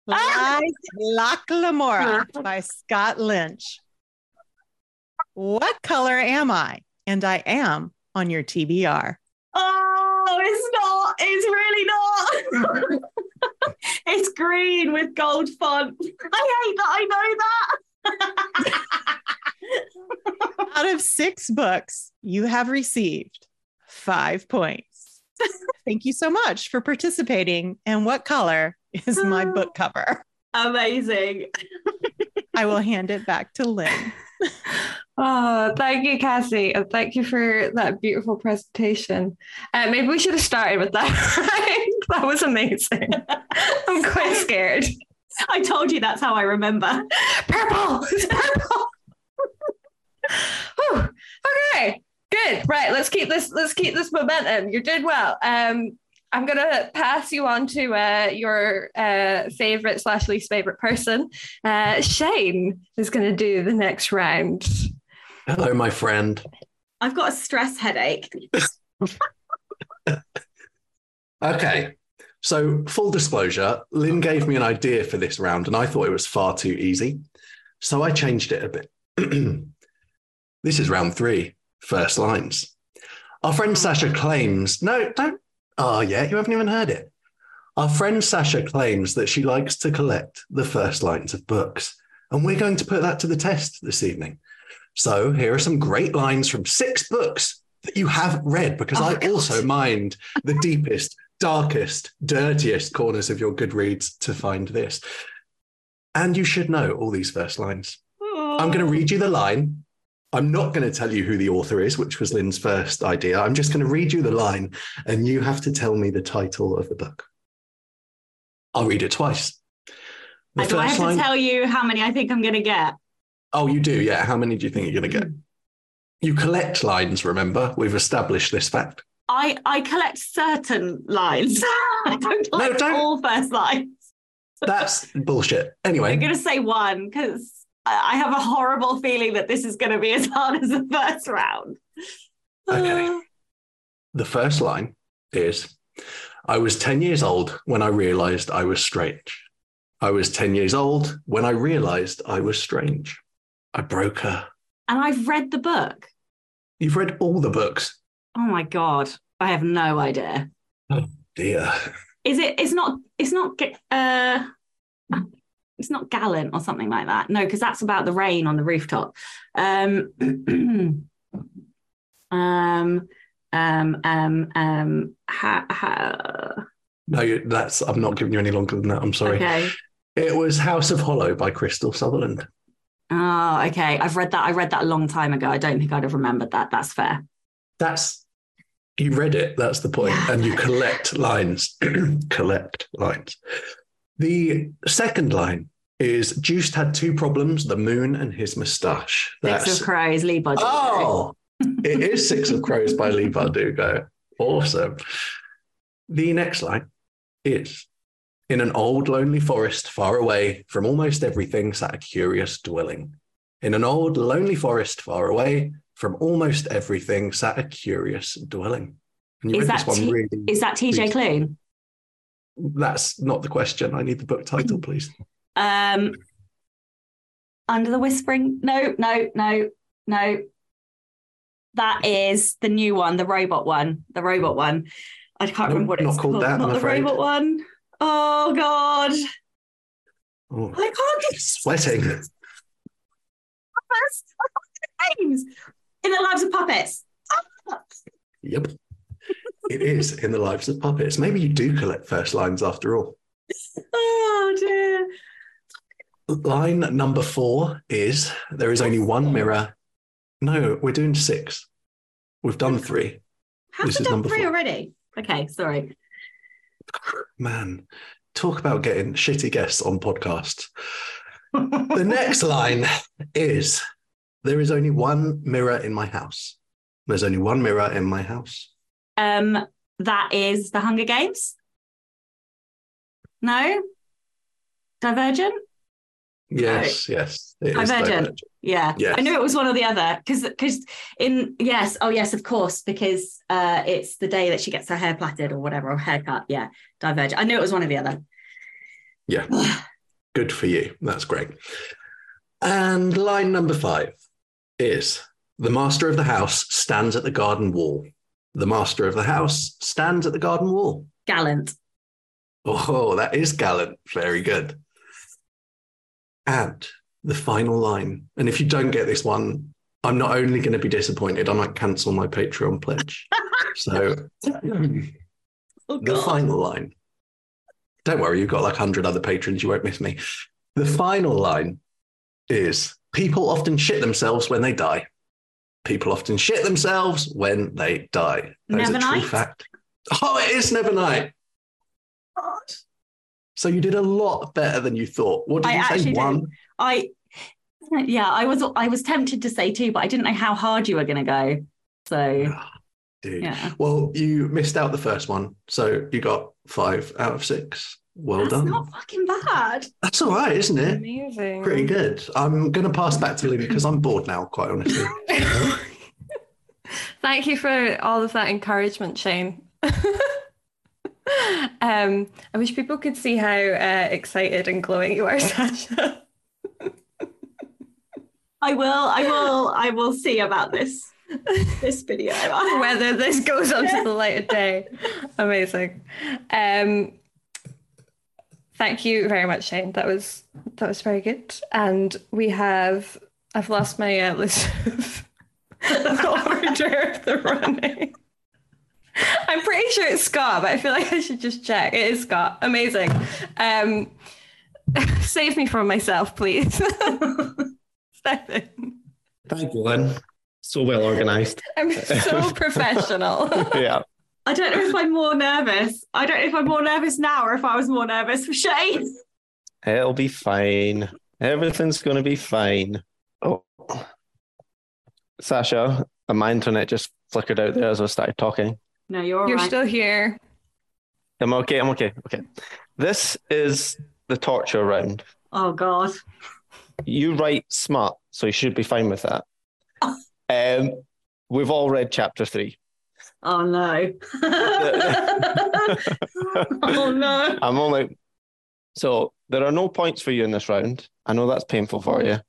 Ah! Lies Locke Lamora by Scott Lynch. What color am I? And I am on your TBR. Oh, it's not. It's really not. it's green with gold font. I hate that. I know that. Out of six books, you have received five points. Thank you so much for participating. And what color is my book cover? Amazing. I will hand it back to Lynn. Oh, thank you, Cassie. And thank you for that beautiful presentation. Uh, maybe we should have started with that. that was amazing. I'm quite scared. I told you that's how I remember. Purple. It's purple. Whew. Okay. Good. Right. Let's keep this. Let's keep this momentum. You're doing well. Um, I'm gonna pass you on to uh, your uh, favorite slash least favorite person. Uh, Shane is gonna do the next round. Hello, my friend. I've got a stress headache. Okay. So, full disclosure, Lynn gave me an idea for this round and I thought it was far too easy. So I changed it a bit. this is round three, first lines. Our friend Sacha claims, no, don't. Oh, yeah, you haven't even heard it. Our friend Sacha claims that she likes to collect the first lines of books. And we're going to put that to the test this evening. So here are some great lines from six books that you have read, because Oh, I God. also mind the deepest, darkest, dirtiest corners of your Goodreads to find this. And you should know all these first lines. I'm going to oh. read you the line. I'm not going to tell you who the author is, which was Lynn's first idea. I'm just going to read you the line, and you have to tell me the title of the book. I'll read it twice. The Do I have to tell you how many I think I'm going to get? Oh, you do, yeah. How many do you think you're going to get? Hmm. You collect lines, remember? We've established this fact. I I collect certain lines. I don't collect all first lines. That's bullshit. Anyway, I'm going to say one because I have a horrible feeling that this is going to be as hard as the first round. Okay. The first line is I was 10 years old when I realized I was strange. I was 10 years old when I realized I was strange. I broke her. And I've read the book. You've read all the books. Oh my god, I have no idea. Oh dear. Is it? It's not. It's not. Uh, it's not gallant or something like that. No, because that's about the rain on the rooftop. Um, um, um, um, um. Ha, ha, No, you- that's I'm not giving you any longer than that. I'm sorry. Okay. It was House of Hollow by Krystal Sutherland. Oh, okay. I've read that. I read that a long time ago. I don't think I'd have remembered that. That's fair. That's you read it. That's the point. And you collect lines. collect lines. The second line is Joost had two problems: the moon and his moustache. Six of Crows, Leigh Bardugo. Oh, it is Six of Crows by Leigh Bardugo. Awesome. The next line is In an old lonely forest far away from almost everything sat a curious dwelling. In an old lonely forest far away from almost everything sat a curious dwelling. Is read that, this one T- really. is that TJ Klune? That's not the question. I need the book title, please. Um, Under the Whispering? No, no, no, no. That is the new one, the robot one, the robot one. I can't No, remember what not it's called called. that, I'm not the afraid. robot one. Oh God, Oh, I can't get sweating. names in the lives of puppets. Yep. It is in the lives of puppets. Maybe you do collect first lines after all. Oh dear. Line number four is there is only one mirror. No, we're doing six. We've done three. Have This we done three four. already? Okay, sorry. Man, talk about getting shitty guests on podcasts. the next line is there is only one mirror in my house. There's only one mirror in my house. Um, that is the Hunger Games. No, Divergent. Yes, yes. it is Divergent. Divergent. Yeah, Yes. I knew it was one or the other because because in yes, oh yes, of course, because uh, it's the day that she gets her hair plaited or whatever or haircut. Yeah, Divergent. I knew it was one or the other. Yeah. Good for you. That's great. And line number five is the master of the house stands at the garden wall. The master of the house stands at the garden wall. Gallant. Oh, that is gallant. Very good. And the final line. And if you don't get this one, I'm not only going to be disappointed, I might cancel my Patreon pledge. so Oh, the final line. Don't worry, you've got like 100 other patrons. You won't miss me. The final line is people often shit themselves when they die. People often shit themselves when they die. that That is a true fact. Oh, it is Nevernight. So you did a lot better than you thought. What did I you say? One? did. I yeah, I was I was tempted to say two, but I didn't know how hard you were going to go. So Dude. yeah, Well, you missed out the first one. So you got five out of six. Well that's done. not fucking bad. That's all right, isn't it? Amazing. Pretty good. I'm going to pass back to Lynn because I'm bored now, quite honestly. Thank you for all of that encouragement, Shane. um, I wish people could see how uh, excited and glowing you are, Sacha. I will, I will, I will see about this this video. Whether this goes onto the light of day. Amazing. Um, thank you very much, Shane. That was that was very good. And we have I've lost my uh, list of the order of the running. I'm pretty sure it's Scott, but I feel like I should just check. It is Scott. Amazing. Um, save me from myself, please. Stefan. Thank you, Lynn. So well organized. I'm so professional. yeah. I don't know if I'm more nervous. I don't know if I'm more nervous now or if I was more nervous for Shane. It'll be fine. Everything's going to be fine. Oh, Sacha, my internet just flickered out there as I started talking. No, you're You're right. still here. I'm okay. I'm okay. Okay. This is the torture round. Oh God. You write smart, so you should be fine with that. Um, we've all read chapter three. Oh no. oh no. I'm only so there are no points for you in this round. I know that's painful for you,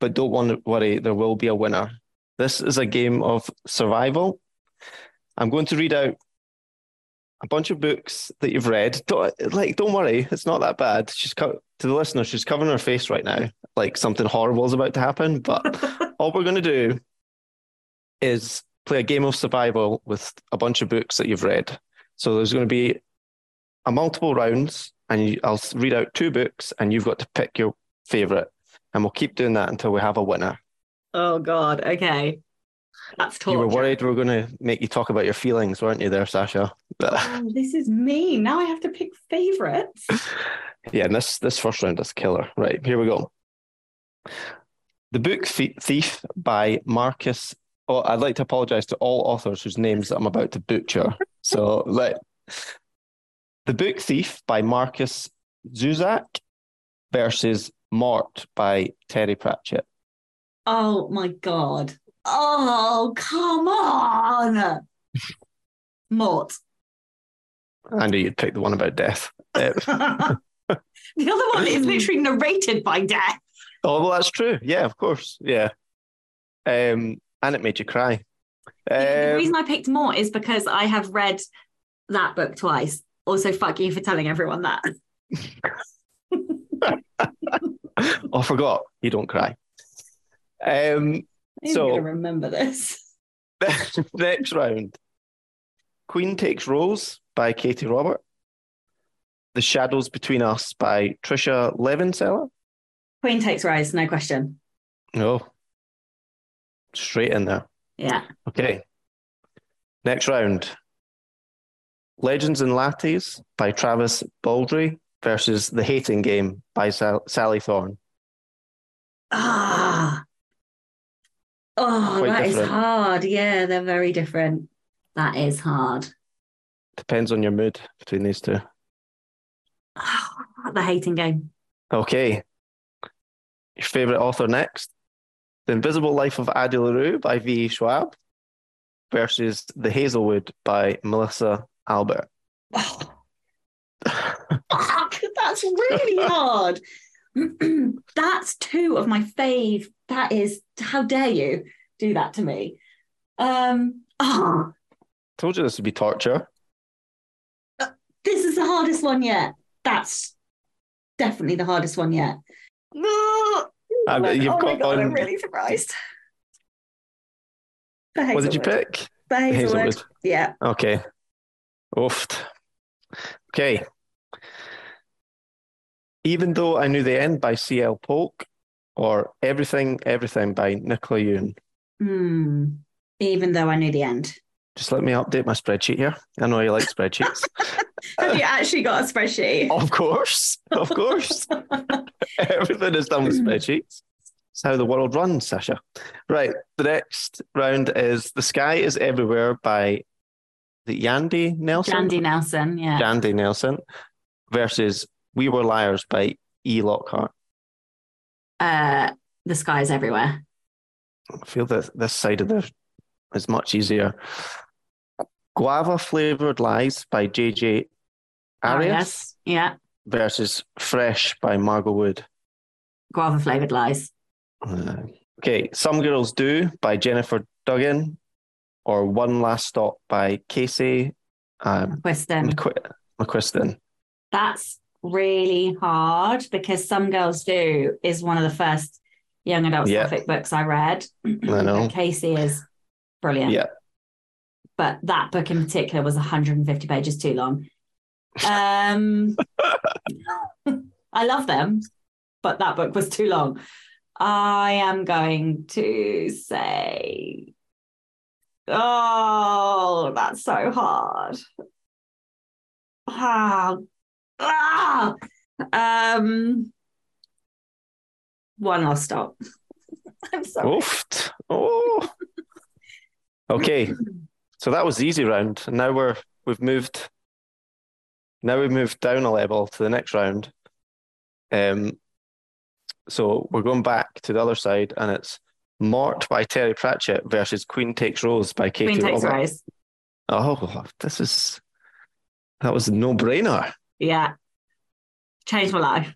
but don't worry. There will be a winner. This is a game of survival. I'm going to read out a bunch of books that you've read. Don't, like, don't worry, it's not that bad. She's co- to the listener, she's covering her face right now, like something horrible is about to happen. But all we're going to do is play a game of survival with a bunch of books that you've read. So there's going to be a multiple rounds, and you, I'll read out two books, and you've got to pick your favorite, and we'll keep doing that until we have a winner. Oh God. Okay. That's torture. You were worried we were going to make you talk about your feelings, weren't you, there, Sacha? Oh, this is me. Now I have to pick favorites. yeah, and this this first round is killer. Right here we go. The book Thief by Markus. Oh, I'd like to apologize to all authors whose names I'm about to butcher. So, let the book Thief by Markus Zusak versus Mort by Terry Pratchett. Oh my God. Oh, come on. Mort. I knew you'd pick the one about death. Uh, The other one is literally narrated by death. oh, well, that's true. Yeah, of course. Yeah. Um, and it made you cry. the Um, reason I picked more is because I have read that book twice. Also, fuck you for telling everyone that. oh, I forgot. You don't cry. Um, I'm so remember this. next round, Queen Takes Rose by Katee Robert. The Shadows Between Us by Tricia Levenseller. Queen takes rise, no question. No, straight in there. Yeah. Okay. Next round. Legends and Lattes by Travis Baldree versus The Hating Game by Sal- Sally Thorne. Ah. Oh, Quite that is different. hard. Yeah, they're very different. That is hard. Depends on your mood between these two. Oh, The hating game. Okay. Your favorite author next? The Invisible Life of Addie LaRue by V. Schwab versus The Hazelwood by Melissa Albert. Fuck, that's really hard. that's two of my fave. That is how dare you do that to me? Um oh, Told you this would be torture. this is the hardest one yet. That's definitely the hardest one yet. No. Um, oh you've my got god, I'm really surprised. What did you pick? The Hazelwood. Hazelwood. Yeah. Okay. Oofed. Okay. Even though I knew the end by C.L. Polk or Everything, Everything by Nicola Yoon. Hmm. Even though I knew the end. Just let me update my spreadsheet here. I know you like spreadsheets. Have you actually got a spreadsheet? of course. Of course. Everything is done with spreadsheets. It's how the world runs, Sacha. Right. The next round is The Sky is Everywhere by the Yandy Nelson. Jandy Nelson, yeah. Jandy Nelson versus We Were Liars by E. Lockhart. Uh, the sky is everywhere. I feel that this side of the is much easier. Guava Flavored Lies by J.J. Arias Arias. Yeah. versus Fresh by Margot Wood. Guava flavored lies. Uh, okay, Some Girls Do by Jennifer Dugan, or One Last Stop by Casey um, Quiston. McQu- McQuiston. That's really hard because Some Girls Do is one of the first young adult Yeah. sapphic books I read. I know. Casey is brilliant. Yeah. But that book in particular was 150 pages too long. Um, I love them, but that book was too long. I am going to say, oh, that's so hard. Ah, ah, um, one last stop. I'm sorry. Oofed. Oh. Okay. So that was the easy round. And now we're we've moved now we've moved down a level to the next round. Um so we're going back to the other side and it's Mort by Terry Pratchett versus Queen Takes Rose by Katee Queen takes Rose. Oh, this is that was a no brainer. Yeah. Changed my life.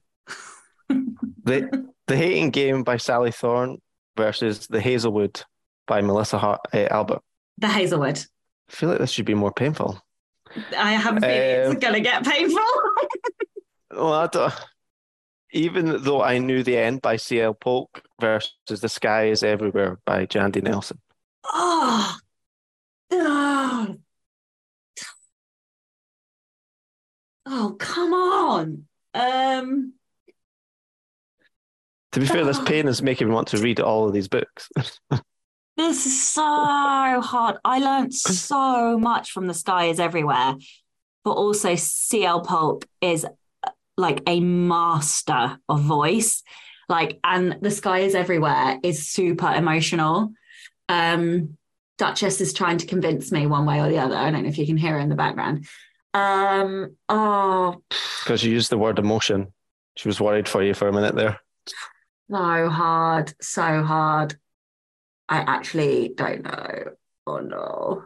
The The Hating Game by Sally Thorne versus The Hazelwood by Melissa Hart, uh, Albert. The Hazelwood. I feel like this should be more painful. I have a feeling Um, it's going to get painful. Well, I don't, even though I knew the end by C.L. Polk versus The Sky is Everywhere by Jandy Nelson. oh. oh. Oh, come on. Um, To be fair, this pain is making me want to read all of these books. this is so hard. I learned so much from The Sky is Everywhere, but also C.L. Polk is like a master of voice. Like, and The Sky is Everywhere is super emotional. Um, Duchess is trying to convince me one way or the other. I don't know if you can hear her in the background. Um, oh, Because you used the word emotion. She was worried for you for a minute there. so hard, so hard. I actually don't know. Oh no.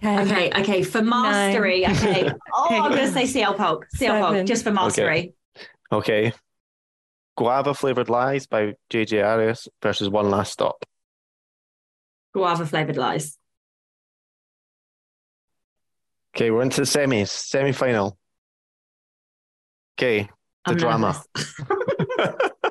Okay, okay, for mastery, Nine. okay. Oh, I'm going to say CL Polk. CL Polk, just for mastery. Okay. Guava Flavored Lies by J.J. Arias versus One Last Stop. Guava flavored lies. Okay, we're into the semis, semi final. Okay, the I'm drama.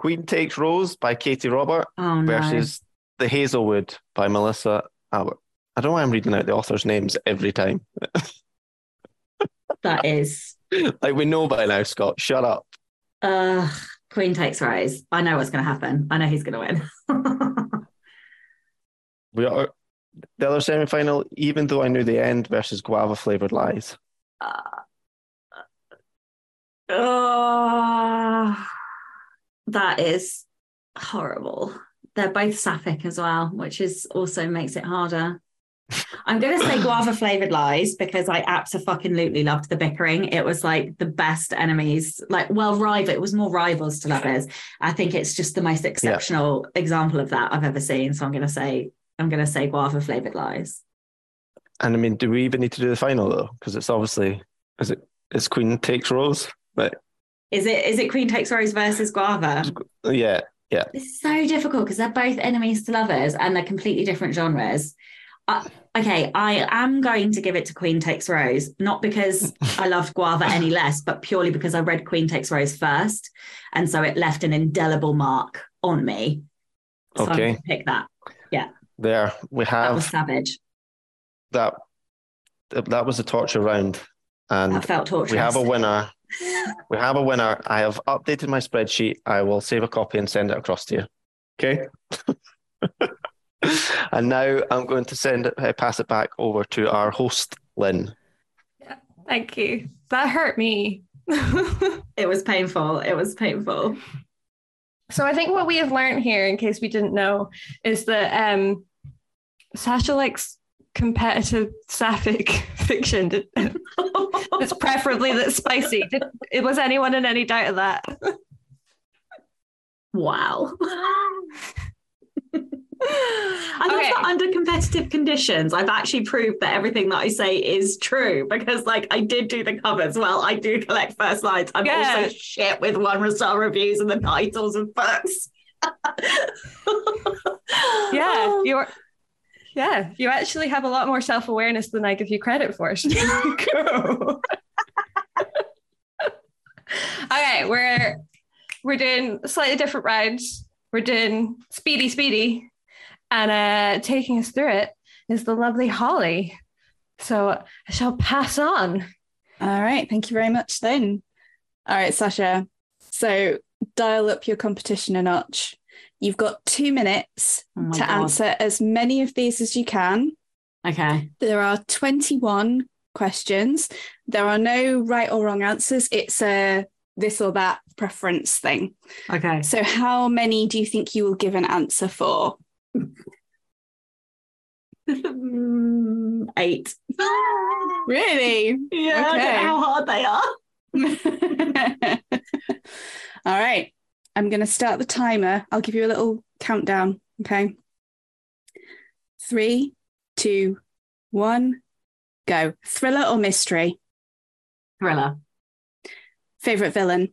Queen Takes Rose by Katee Robert Oh, no. versus The Hazelwood by Melissa Albert. I don't know why I'm reading out the authors' names every time. That is. like we know by now, Scott. Shut up. Uh, Queen takes Rose. I know what's going to happen. I know he's going to win. We are the other semi final, even though I knew the end versus Guava Flavored Lies. oh, that is horrible. They're both sapphic as well, which is also makes it harder. I'm going to say guava flavored lies because I absolutely loved the bickering. It was like the best enemies, like well, rival. It was more rivals to lovers. I think it's just the most exceptional example of that I've ever seen. So I'm going to say I'm going to say guava flavored lies. And I mean, do we even need to do the final though? Because it's obviously is it is Queen Takes Rose? But Is it is it Queen takes Rose versus guava? yeah, yeah. It's so difficult because they're both enemies to lovers and they're completely different genres. Uh, okay, I am going to give it to Queen Takes Rose, not because I loved Guava any less, but purely because I read Queen Takes Rose first. And so it left an indelible mark on me. So I'm Okay. pick that. Yeah, There we have. that was savage. that. That was a torture round, and That felt torturous. we have a winner. We have a winner. I have updated my spreadsheet. I will save a copy and send it across to you. Okay. and now I'm going to send it, uh, pass it back over to our host, Lynn. Thank you. That hurt me. it was painful. It was painful. So I think what we have learned here, in case we didn't know, is that um, Sacha likes competitive sapphic fiction. Did- It's preferably that's spicy. Did, was anyone in any doubt of that? Wow. I love that under competitive conditions, I've actually proved that everything that I say is true because, like, I did do the covers. Well, I do collect first lines. I'm Yeah. also shit with one star reviews and the titles of books. Yeah, you're. Yeah, you actually have a lot more self awareness than I give you credit for. So cool. okay, we're we're doing slightly different rides. We're doing speedy, speedy, and uh, taking us through it is the lovely Holly. So I shall pass on. All right. Thank you very much then. All right, Sacha. So dial up your competition a notch. You've got two minutes Oh to God. answer as many of these as you can. Okay. There are 21 questions. There are no right or wrong answers. It's a this or that preference thing. Okay. So, how many do you think you will give an answer for? Eight. Really? Yeah, I don't know how hard they are. All right. I'm going to start the timer. I'll give you a little countdown. Okay. Three, two, one, go. Thriller or mystery? Thriller. Favorite villain?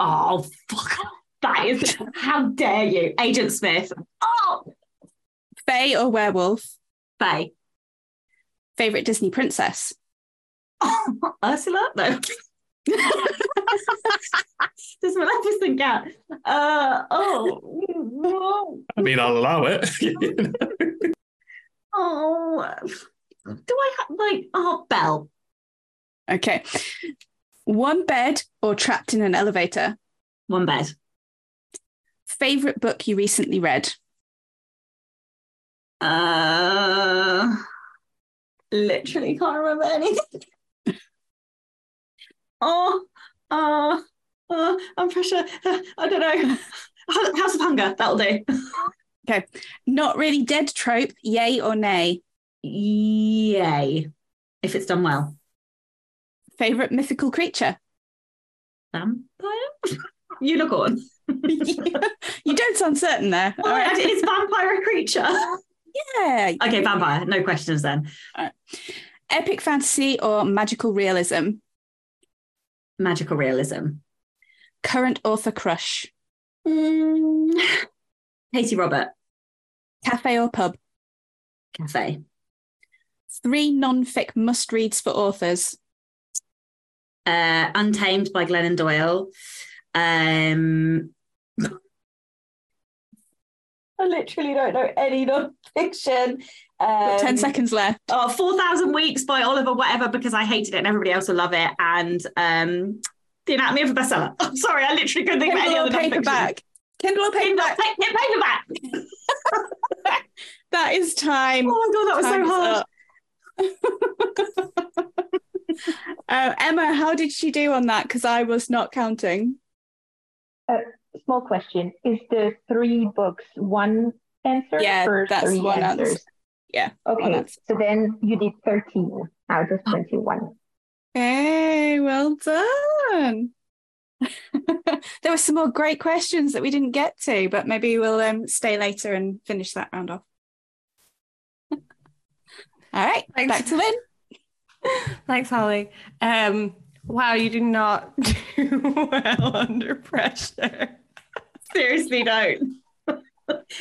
Oh, fuck. That is, how dare you? Agent Smith. Oh, Fae or werewolf? Fae. Favorite Disney princess? Ursula? No. Does Maleficent count? Uh, oh, no. I mean, I'll allow it. Oh, do I have like, oh, Belle? Okay. One bed or trapped in an elevator? One bed. Favorite book you recently read? Uh, literally can't remember anything. Oh, uh, uh, I'm pressure. I don't know. House of Hunger. That'll do. Okay. Not really dead trope, yay or nay? Yay. If it's done well. Favorite mythical creature? Vampire? Unicorn. You don't sound certain there. Well, All right. Is vampire a creature? Yeah. Okay, vampire. No questions then. Epic fantasy or magical realism? Magical realism. Current author crush? Mm, Katee Robert. Cafe or pub? Cafe. Three non-fic must-reads for authors. Uh, Untamed by Glennon Doyle. Um, I literally don't know any non-fiction. Um, Ten seconds left. Oh, 4,000 Weeks by Oliver whatever because I hated it and everybody else will love it. And um, The Anatomy of a Bestseller. I'm sorry, I literally couldn't think of any Kindle or other non-fiction. paperback? Kindle or Kindle, paperback? pa- paperback. That is time. Oh my God, that was so Time's hard. Uh, Emma, how did she do on that? Because I was not counting. Uh, small question: Is the three books one answer? Yeah, or that's three one answers? answer. Yeah. Okay, answer. so then you did thirteen out of twenty-one. Hey, well done. there were some more great questions that we didn't get to, but maybe we'll um, stay later and finish that round off. All right, Thanks. back to Lynn. Thanks, Holly. Um, wow, you do not do well under pressure. Seriously, don't.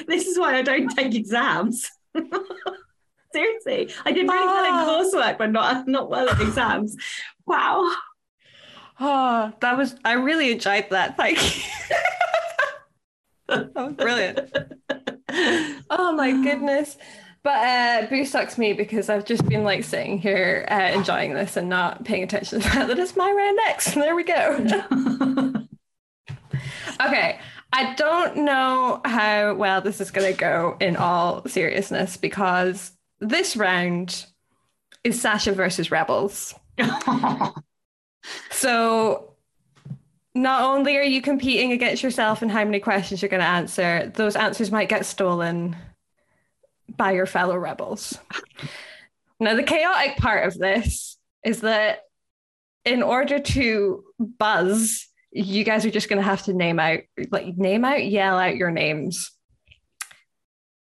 this is why I don't take exams. Seriously, I did really well in coursework, but not not well at exams. Wow. Oh, that was, I really enjoyed that. Thank you. that was brilliant. Oh my goodness. But uh, boo sucks me because I've just been like sitting here uh, enjoying this and not paying attention to the fact that it's my round next. There we go. okay. I don't know how well this is going to go in all seriousness because this round is Sacha versus Rebels. So not only are you competing against yourself in how many questions you're going to answer, those answers might get stolen by your fellow rebels. Now, the chaotic part of this is that in order to buzz, you guys are just going to have to name out, like, name out, yell out your names.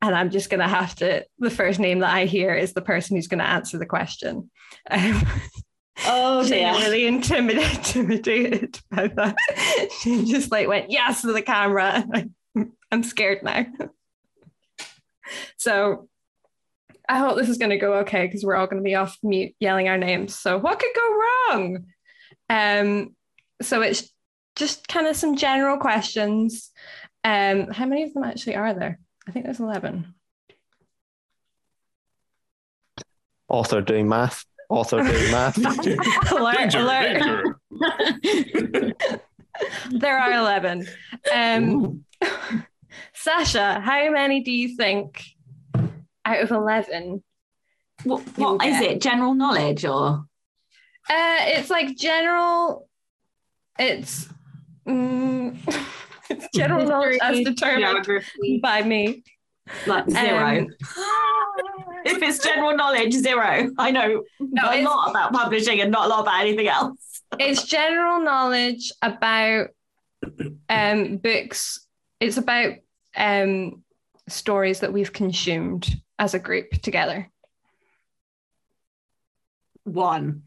and I'm just going to have to, the first name that I hear is the person who's going to answer the question. Um, oh, dear. really intimidated, intimidated by that. She just like went, yes, to the camera. I'm scared now. so I hope this is going to go okay because we're all going to be off mute yelling our names. So what could go wrong? Um, so it's just kind of some general questions. Um, how many of them actually are there? I think there's 11. Author doing math. Author doing math. alert, Danger, alert. there are 11. Um, Sacha, how many do you think out of 11? What, what is it? General knowledge or? Uh, it's like general. It's mm, it's general knowledge as determined by me. Like zero. Um, if it's general knowledge, zero. I know a lot about publishing and not a lot about anything else. it's general knowledge about um, books. It's about um, stories that we've consumed as a group together. One.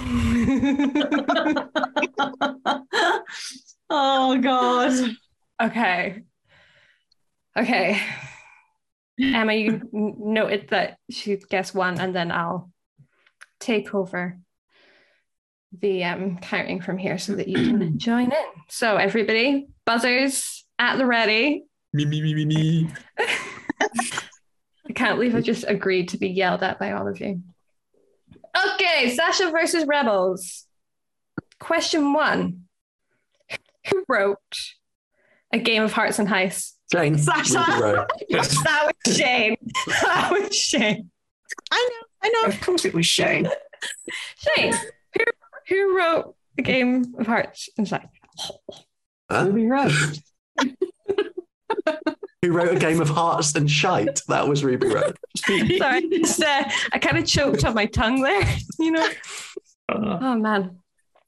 oh God. Okay. Okay. Emma, you n- noted that she guessed one, and then I'll take over the um, counting from here so that you can join in. So, everybody, buzzers at the ready. Me, me, me, me, me. I can't believe I just agreed to be yelled at by all of you. Okay, Sacha versus Rebels. Question one Who wrote A Game of Hearts and Heists? Jane. Sacha. Ruby Roe. that was Shane. That was Shane. I know, I know. Of course it was Shane. Shane, who, who wrote A Game of Hearts and Heist? Huh? Ruby Roe. Who wrote a game of hearts and shite? That was Ruby Roe. Sorry, just, uh, I kind of choked on my tongue there, you know? Oh, man.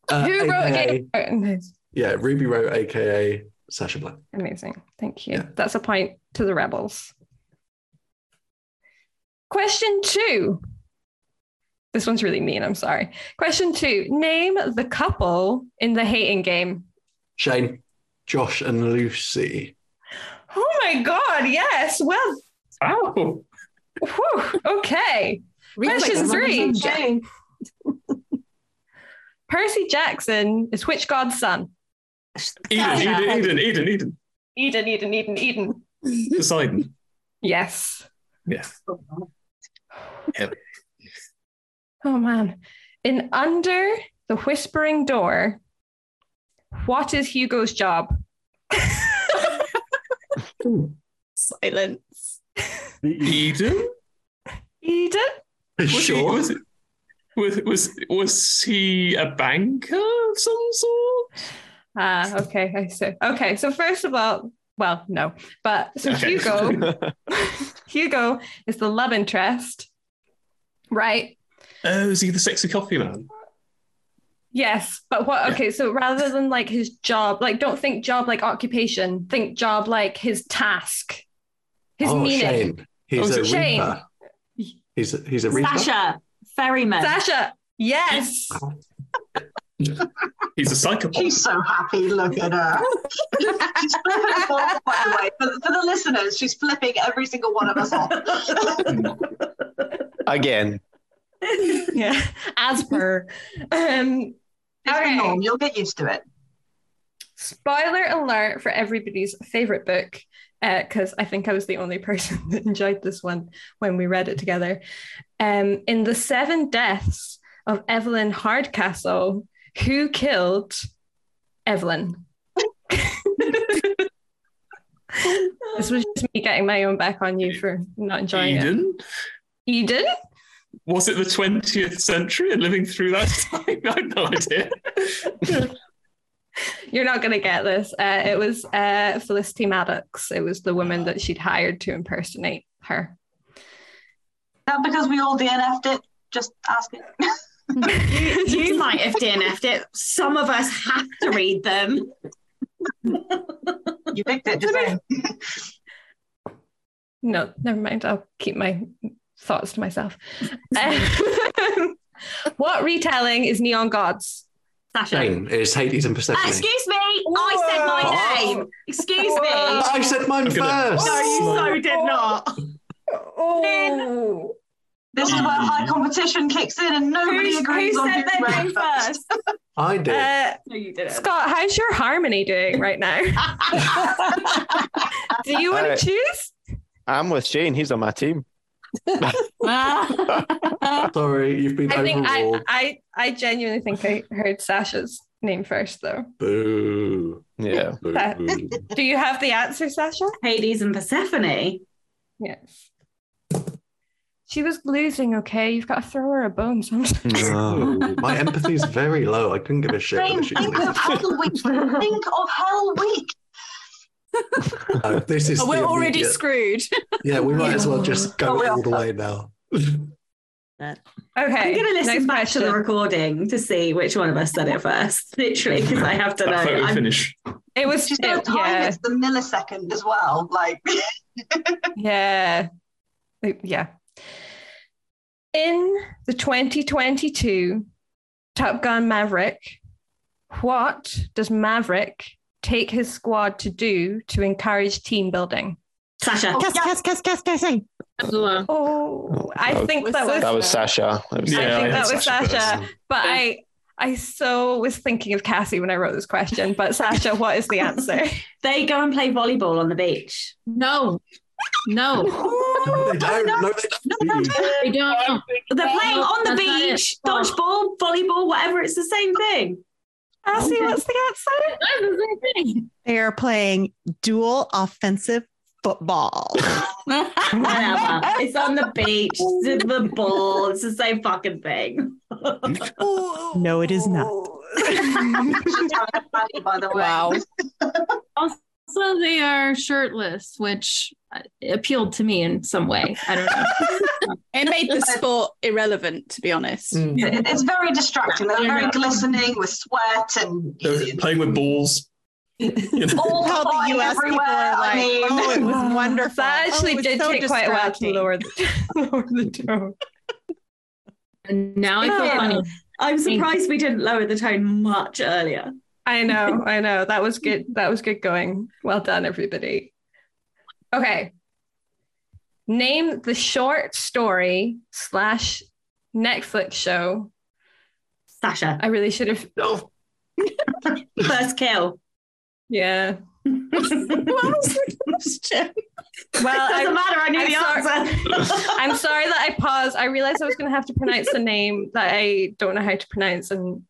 Uh, who wrote A Game of Hearts and Heist? Yeah, Ruby Roe, aka Sacha Black. Amazing. Thank you. That's a point to the rebels. Question two. This one's really mean. I'm sorry. Question two. Name the couple in the hating game. Shane, Josh, and Lucy. Oh my God. Yes. Well, Ow. whew, okay. Question three. Percy Jackson is which god's son? Eden, Eden, Eden, Eden, Eden. Eden, Eden, Eden, Eden. Poseidon. Yes. Yeah. Oh, yeah. Oh man. In Under the Whispering Door, what is Hugo's job? Silence. Eden? Eden? Was he, Sure. was, it, was, was, was he a banker of some sort? Ah, okay, I see. Okay, so first of all, well, no, but so Okay. Hugo, Hugo is the love interest, right? Oh, is he the sexy coffee man? Yes, but what? Okay, so rather than like his job, like don't think job like occupation, think job like his task, his oh, meaning. Shane. He's Oh, a Shane. reaper. He's a, he's a reaper. Sacha, ferryman. Sacha, yes. He's a psychopath. She's so happy. Look at her. she's flipping us off, by the way. For, for the listeners, she's flipping every single one of us off. Again. yeah, as per. Um, It's the norm. You'll get used to it. Spoiler alert for everybody's favorite book, because I think I was the only person that enjoyed this one when we read it together. Um, in the Seven Deaths of Evelyn Hardcastle, who killed Evelyn? this was just me getting my own back on you for not enjoying Eden? it. Eden? Was it the 20th century and living through that time? I have no idea. You're not going to get this. Uh, it was uh, Felicity Maddox. It was the woman that she'd hired to impersonate her. Not because we all DNF'd it. Just asking. you, you might have DNF'd it. Some of us have to read them. you picked it. Just saying. no, never mind. I'll keep my thoughts to myself. Um, what retelling is Neon Gods? Sacha. Shane, it's Hades and Persephone. Uh, excuse me, I said my name. Excuse me. I said mine I'm gonna- first. No, you so did not. Oh, This is where high competition kicks in and nobody Who, agrees who on said who's their name first? I did. uh, No, you didn't. Scott, how's your harmony doing right now? Do you want Uh, to choose? I'm with Shane. He's on my team. Sorry, you've been I think I. I I genuinely think I heard Sacha's name first, though. Boo. Yeah. Boo. Do you have the answer, Sacha? Hades and Persephone. Yes. She was losing, okay? You've got to throw her a bone sometimes. No, my empathy is very low. I couldn't give a shit. Shane, whether she's think of Hell Week. Think of Hell Week. No, this is Oh, we're already immediate- screwed. Yeah, we might as well just go Oh, all the way now. Okay. I'm going to listen next back to the recording to see which one of us said it first. Literally, because I have to know. That photo I'm- finish. It was, just it- time yeah, it's the millisecond as well. Like, yeah, yeah. In the 2022 Top Gun Maverick, what does Maverick take his squad to do to encourage team building? Sacha. Cass, Cass, Cass, Cass, Cass. hey. Angela. Oh, I think that was, That was Sacha. I think that was Sacha Sacha. But I I so was thinking of Cassie when I wrote this question. But Sacha, what is the answer? They go and play volleyball on the beach. No. No. No, they don't. No, they don't. They don't. They're playing on the That's not it. beach, dodgeball, volleyball, whatever. It's the same thing. Cassie, what's the answer? That's the same thing. They are playing dual offensive football. Whatever. it's on the beach. It's the ball. It's the same fucking thing. no, it is not. she's having a party, by the way. Wow. Also, they are shirtless, which uh, appealed to me in some way. I don't know. It made the sport irrelevant, to be honest. Mm. It's very distracting. They're very glistening with sweat and They're playing with balls. You know? all How the flying US people everywhere. are like, I mean, oh, it was wonderful. That Oh, actually it was did so take quite a while to lower the, lower the tone. And now I feel funny. I'm surprised we didn't lower the tone much earlier. I know, I know. That was good. That was good going. Well done, everybody. Okay. Name the short story slash Netflix show. Sacha, I really should have. Oh, first kill. Yeah. What was the question? Well, it Doesn't I, matter. I knew I'm the sorry- answer. I'm sorry that I paused. I realized I was going to have to pronounce the name that I don't know how to pronounce, and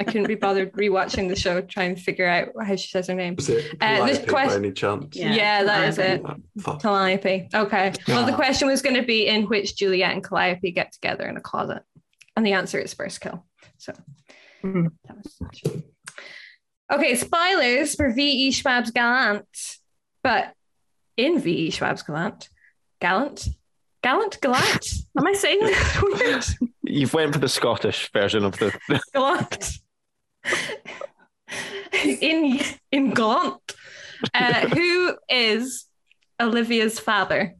I couldn't be bothered rewatching the show trying to figure out how she says her name. Was it Uh, this Calliope quest- by any chance? Yeah. Yeah, that is it. Oh, fuck. Calliope. Okay. Well, the Ah. question was going to be in which Juliet and Calliope get together in a closet, and the answer is first kill. So Mm-hmm. that was okay. Spoilers for V.E. Schwab's Gallant, but in V.E. Schwab's Gallant, Gallant, Gallant, Gallant. Am I saying this weird? You've went for the Scottish version of the. Gallant. in in Gallant, uh, who is Olivia's father?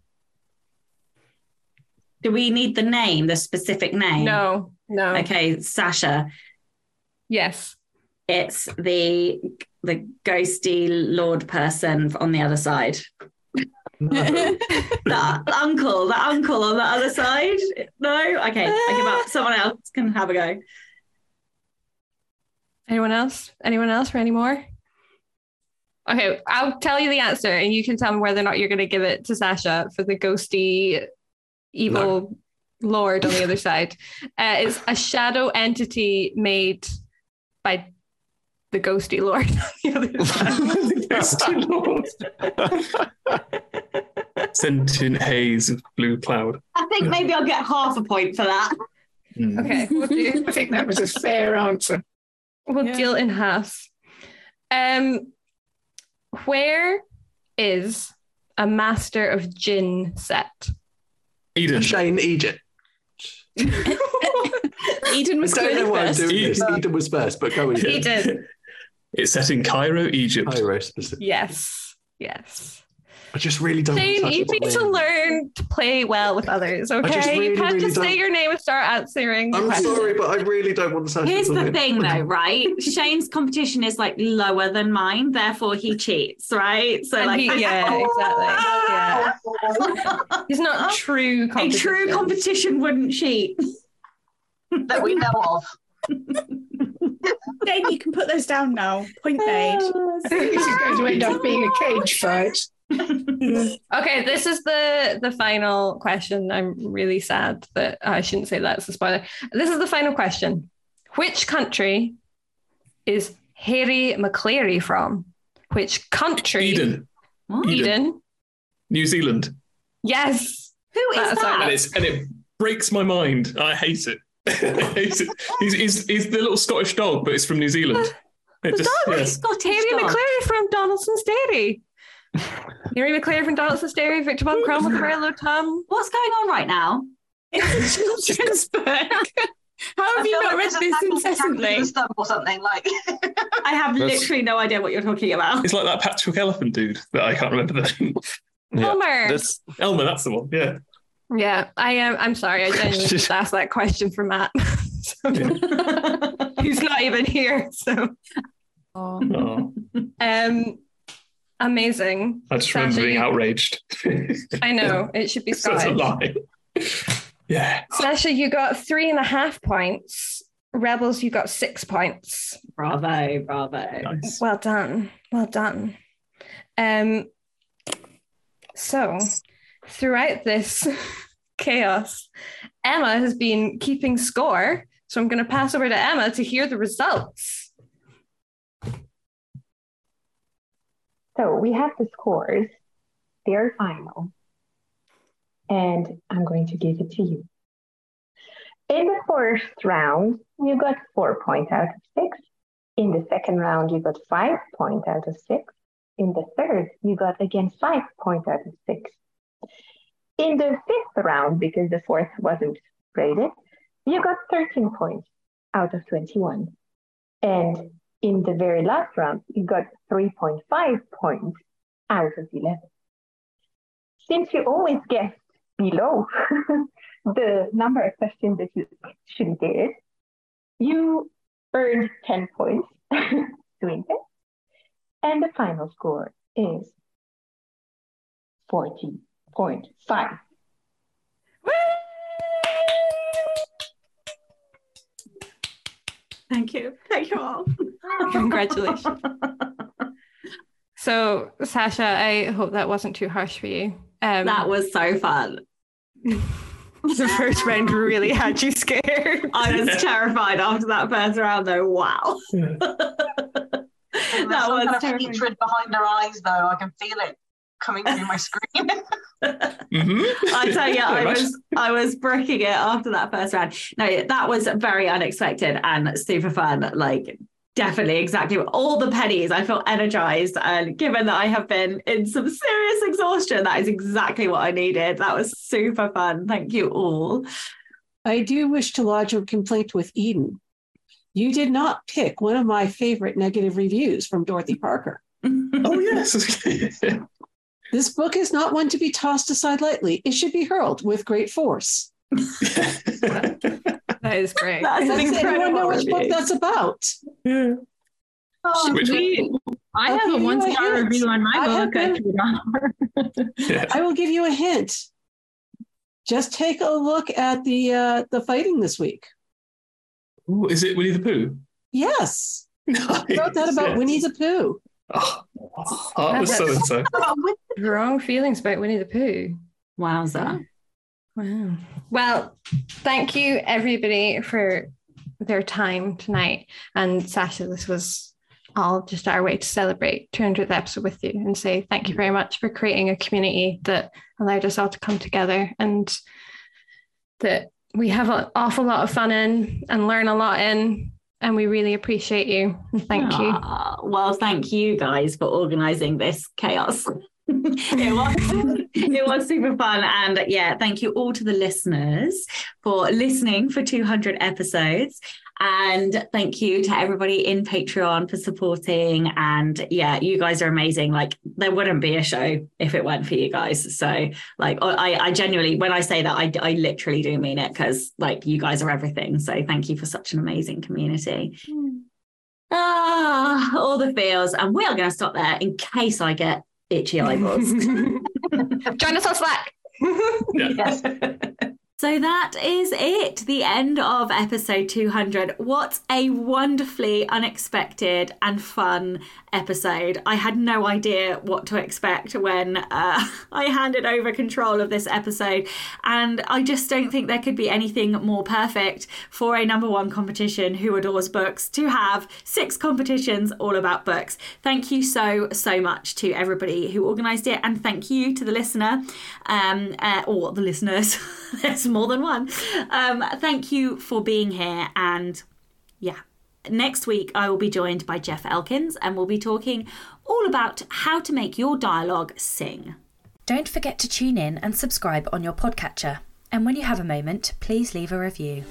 Do we need the name, the specific name? No, no. Okay, Sacha. Yes. It's the the ghosty lord person on the other side. No. The uncle, the uncle on the other side. No, okay, I give up. Someone else can have a go. Anyone else? Anyone else for any more? Okay, I'll tell you the answer, and you can tell me whether or not you're going to give it to Sacha for the ghosty, evil lord on the other side. Uh, it's a shadow entity made by the ghosty lord on the other side. Sentient haze of blue cloud. I think maybe I'll get half a point for that. Mm. okay, we'll do. I think that was a fair answer. We'll Yeah. deal in halves. Um, where is a master of Djinn set? Eden. Shane Egypt. Eden I was don't know clearly why I'm first. doing this. Eden. Eden was first, but go Eden. Eden. It's set in Cairo, Egypt. Cairo specific. Yes. Yes. I just really don't. want Shane, you need to learn to play well with others, okay? really, you can't really just say don't- your name and start answering. the I'm question. sorry, but I really don't want Sacha Here's the thing, though, right? Shane's competition is like lower than mine, therefore he cheats, right? So, And like, he- yeah, exactly. Yeah. He's not true a true competition wouldn't cheat. that we know of. Then you can put those down now. Point made. This is going to end up being a cage fight. Okay, this is the the final question. I'm really sad that I shouldn't say that's a spoiler. This is the final question. Which country is Hairy Maclary from? Which country? Eden. Eden. New Zealand. Yes. Who is That's that? And it's and it breaks my mind. I hate it. I hate it. He's, he's, he's the little Scottish dog, but it's from New Zealand. It just, Dog? yeah. Scottish Hairy dog. Maclary from Donaldson's Dairy. Hairy Maclary from Donaldson's Dairy, Victor Von Crum with Railroad Tom. What's going on right now? It's a children's book. How have I you feel not like read a this incessantly? stump or something like. I have That's- literally no idea what you're talking about. It's like that Patrick Elephant dude that I can't remember the name. of. Elmer. This Elmer, that's the one. Yeah. Yeah, I am. I'm sorry. I genuinely just asked that question for Matt. So- He's not even here. So, Oh, um, amazing. I just Sacha, remember being outraged. I know it should be That's a Scottish. lie. Yeah. Sacha, you got three and a half points. Rebels, you got six points. Bravo, bravo. Nice. Well done. Well done. Um, so throughout this chaos, Emma has been keeping score. So I'm going to pass over to Emma to hear the results. So we have the scores. They're final. And I'm going to give it to you. In the first round, you got four points out of six. In the second round, you got five points out of six. In the third, you got again five points out of six. In the fifth round, because the fourth wasn't graded, you got 13 points out of 21. And in the very last round, you got 3.5 points out of 11. Since you always guessed below the number of questions that you actually did, you earned 10 points doing this. And the final score is 40.5. Thank you. Thank you all. Congratulations. So, Sacha, I hope that wasn't too harsh for you. Um, That was so fun. the first round really had you scared. I was terrified after that first round, though. Wow. that was kind of terrifying. hatred behind her eyes, though. I can feel it coming through my screen. Mm-hmm. I tell you, I was I was bricking it after that first round. No, that was very unexpected and super fun. Like definitely exactly all the pennies. I feel energized, and given that I have been in some serious exhaustion, that is exactly what I needed. That was super fun. Thank you all. I do wish to lodge a complaint with Eden. You did not pick one of my favorite negative reviews from Dorothy Parker. Oh, yes. This book is not one to be tossed aside lightly. It should be hurled with great force. That is great. That's an Does anyone know which book that's about? yeah. Oh, We- I I'll have a one star review on my I book. I been- Yeah. I will give you a hint. Just take a look at the uh, the fighting this week. Ooh, is it Winnie the Pooh? Yes, Nice. I wrote that about yes. Winnie the Pooh. Oh, heartless so and so. Wrong feelings about Winnie the Pooh. Wowza. Wow. Well, thank you everybody for their time tonight. And Sacha, this was all just our way to celebrate 200th episode with you and say thank you very much for creating a community that allowed us all to come together and that we have an awful lot of fun in and learn a lot in. And we really appreciate you. Thank you. Ah, well, thank you guys for organizing this chaos. it was it was super fun and yeah thank you all to the listeners for listening for 200 episodes And thank you to everybody in Patreon for supporting. And yeah, you guys are amazing. Like there wouldn't be a show if it weren't for you guys. So like I, I genuinely, when I say that, I, I literally do mean it because like you guys are everything. So thank you for such an amazing community. Mm. Ah, all the feels. And we are going to stop there in case I get itchy eyeballs. Join us on Slack. yes. So that is it, the end of episode 200. What a wonderfully unexpected and fun episode. I had no idea what to expect when uh, I handed over control of this episode, and I just don't think there could be anything more perfect for a number one competition who adores books to have six competitions all about books. Thank you so, so much to everybody who organised it, and thank you to the listener um, uh, or the listeners. More than one. Um, thank you for being here, and yeah. Next week, I will be joined by Jeff Elkins and we'll be talking all about how to make your dialogue sing. Don't forget to tune in and subscribe on your podcatcher. And when you have a moment, please leave a review.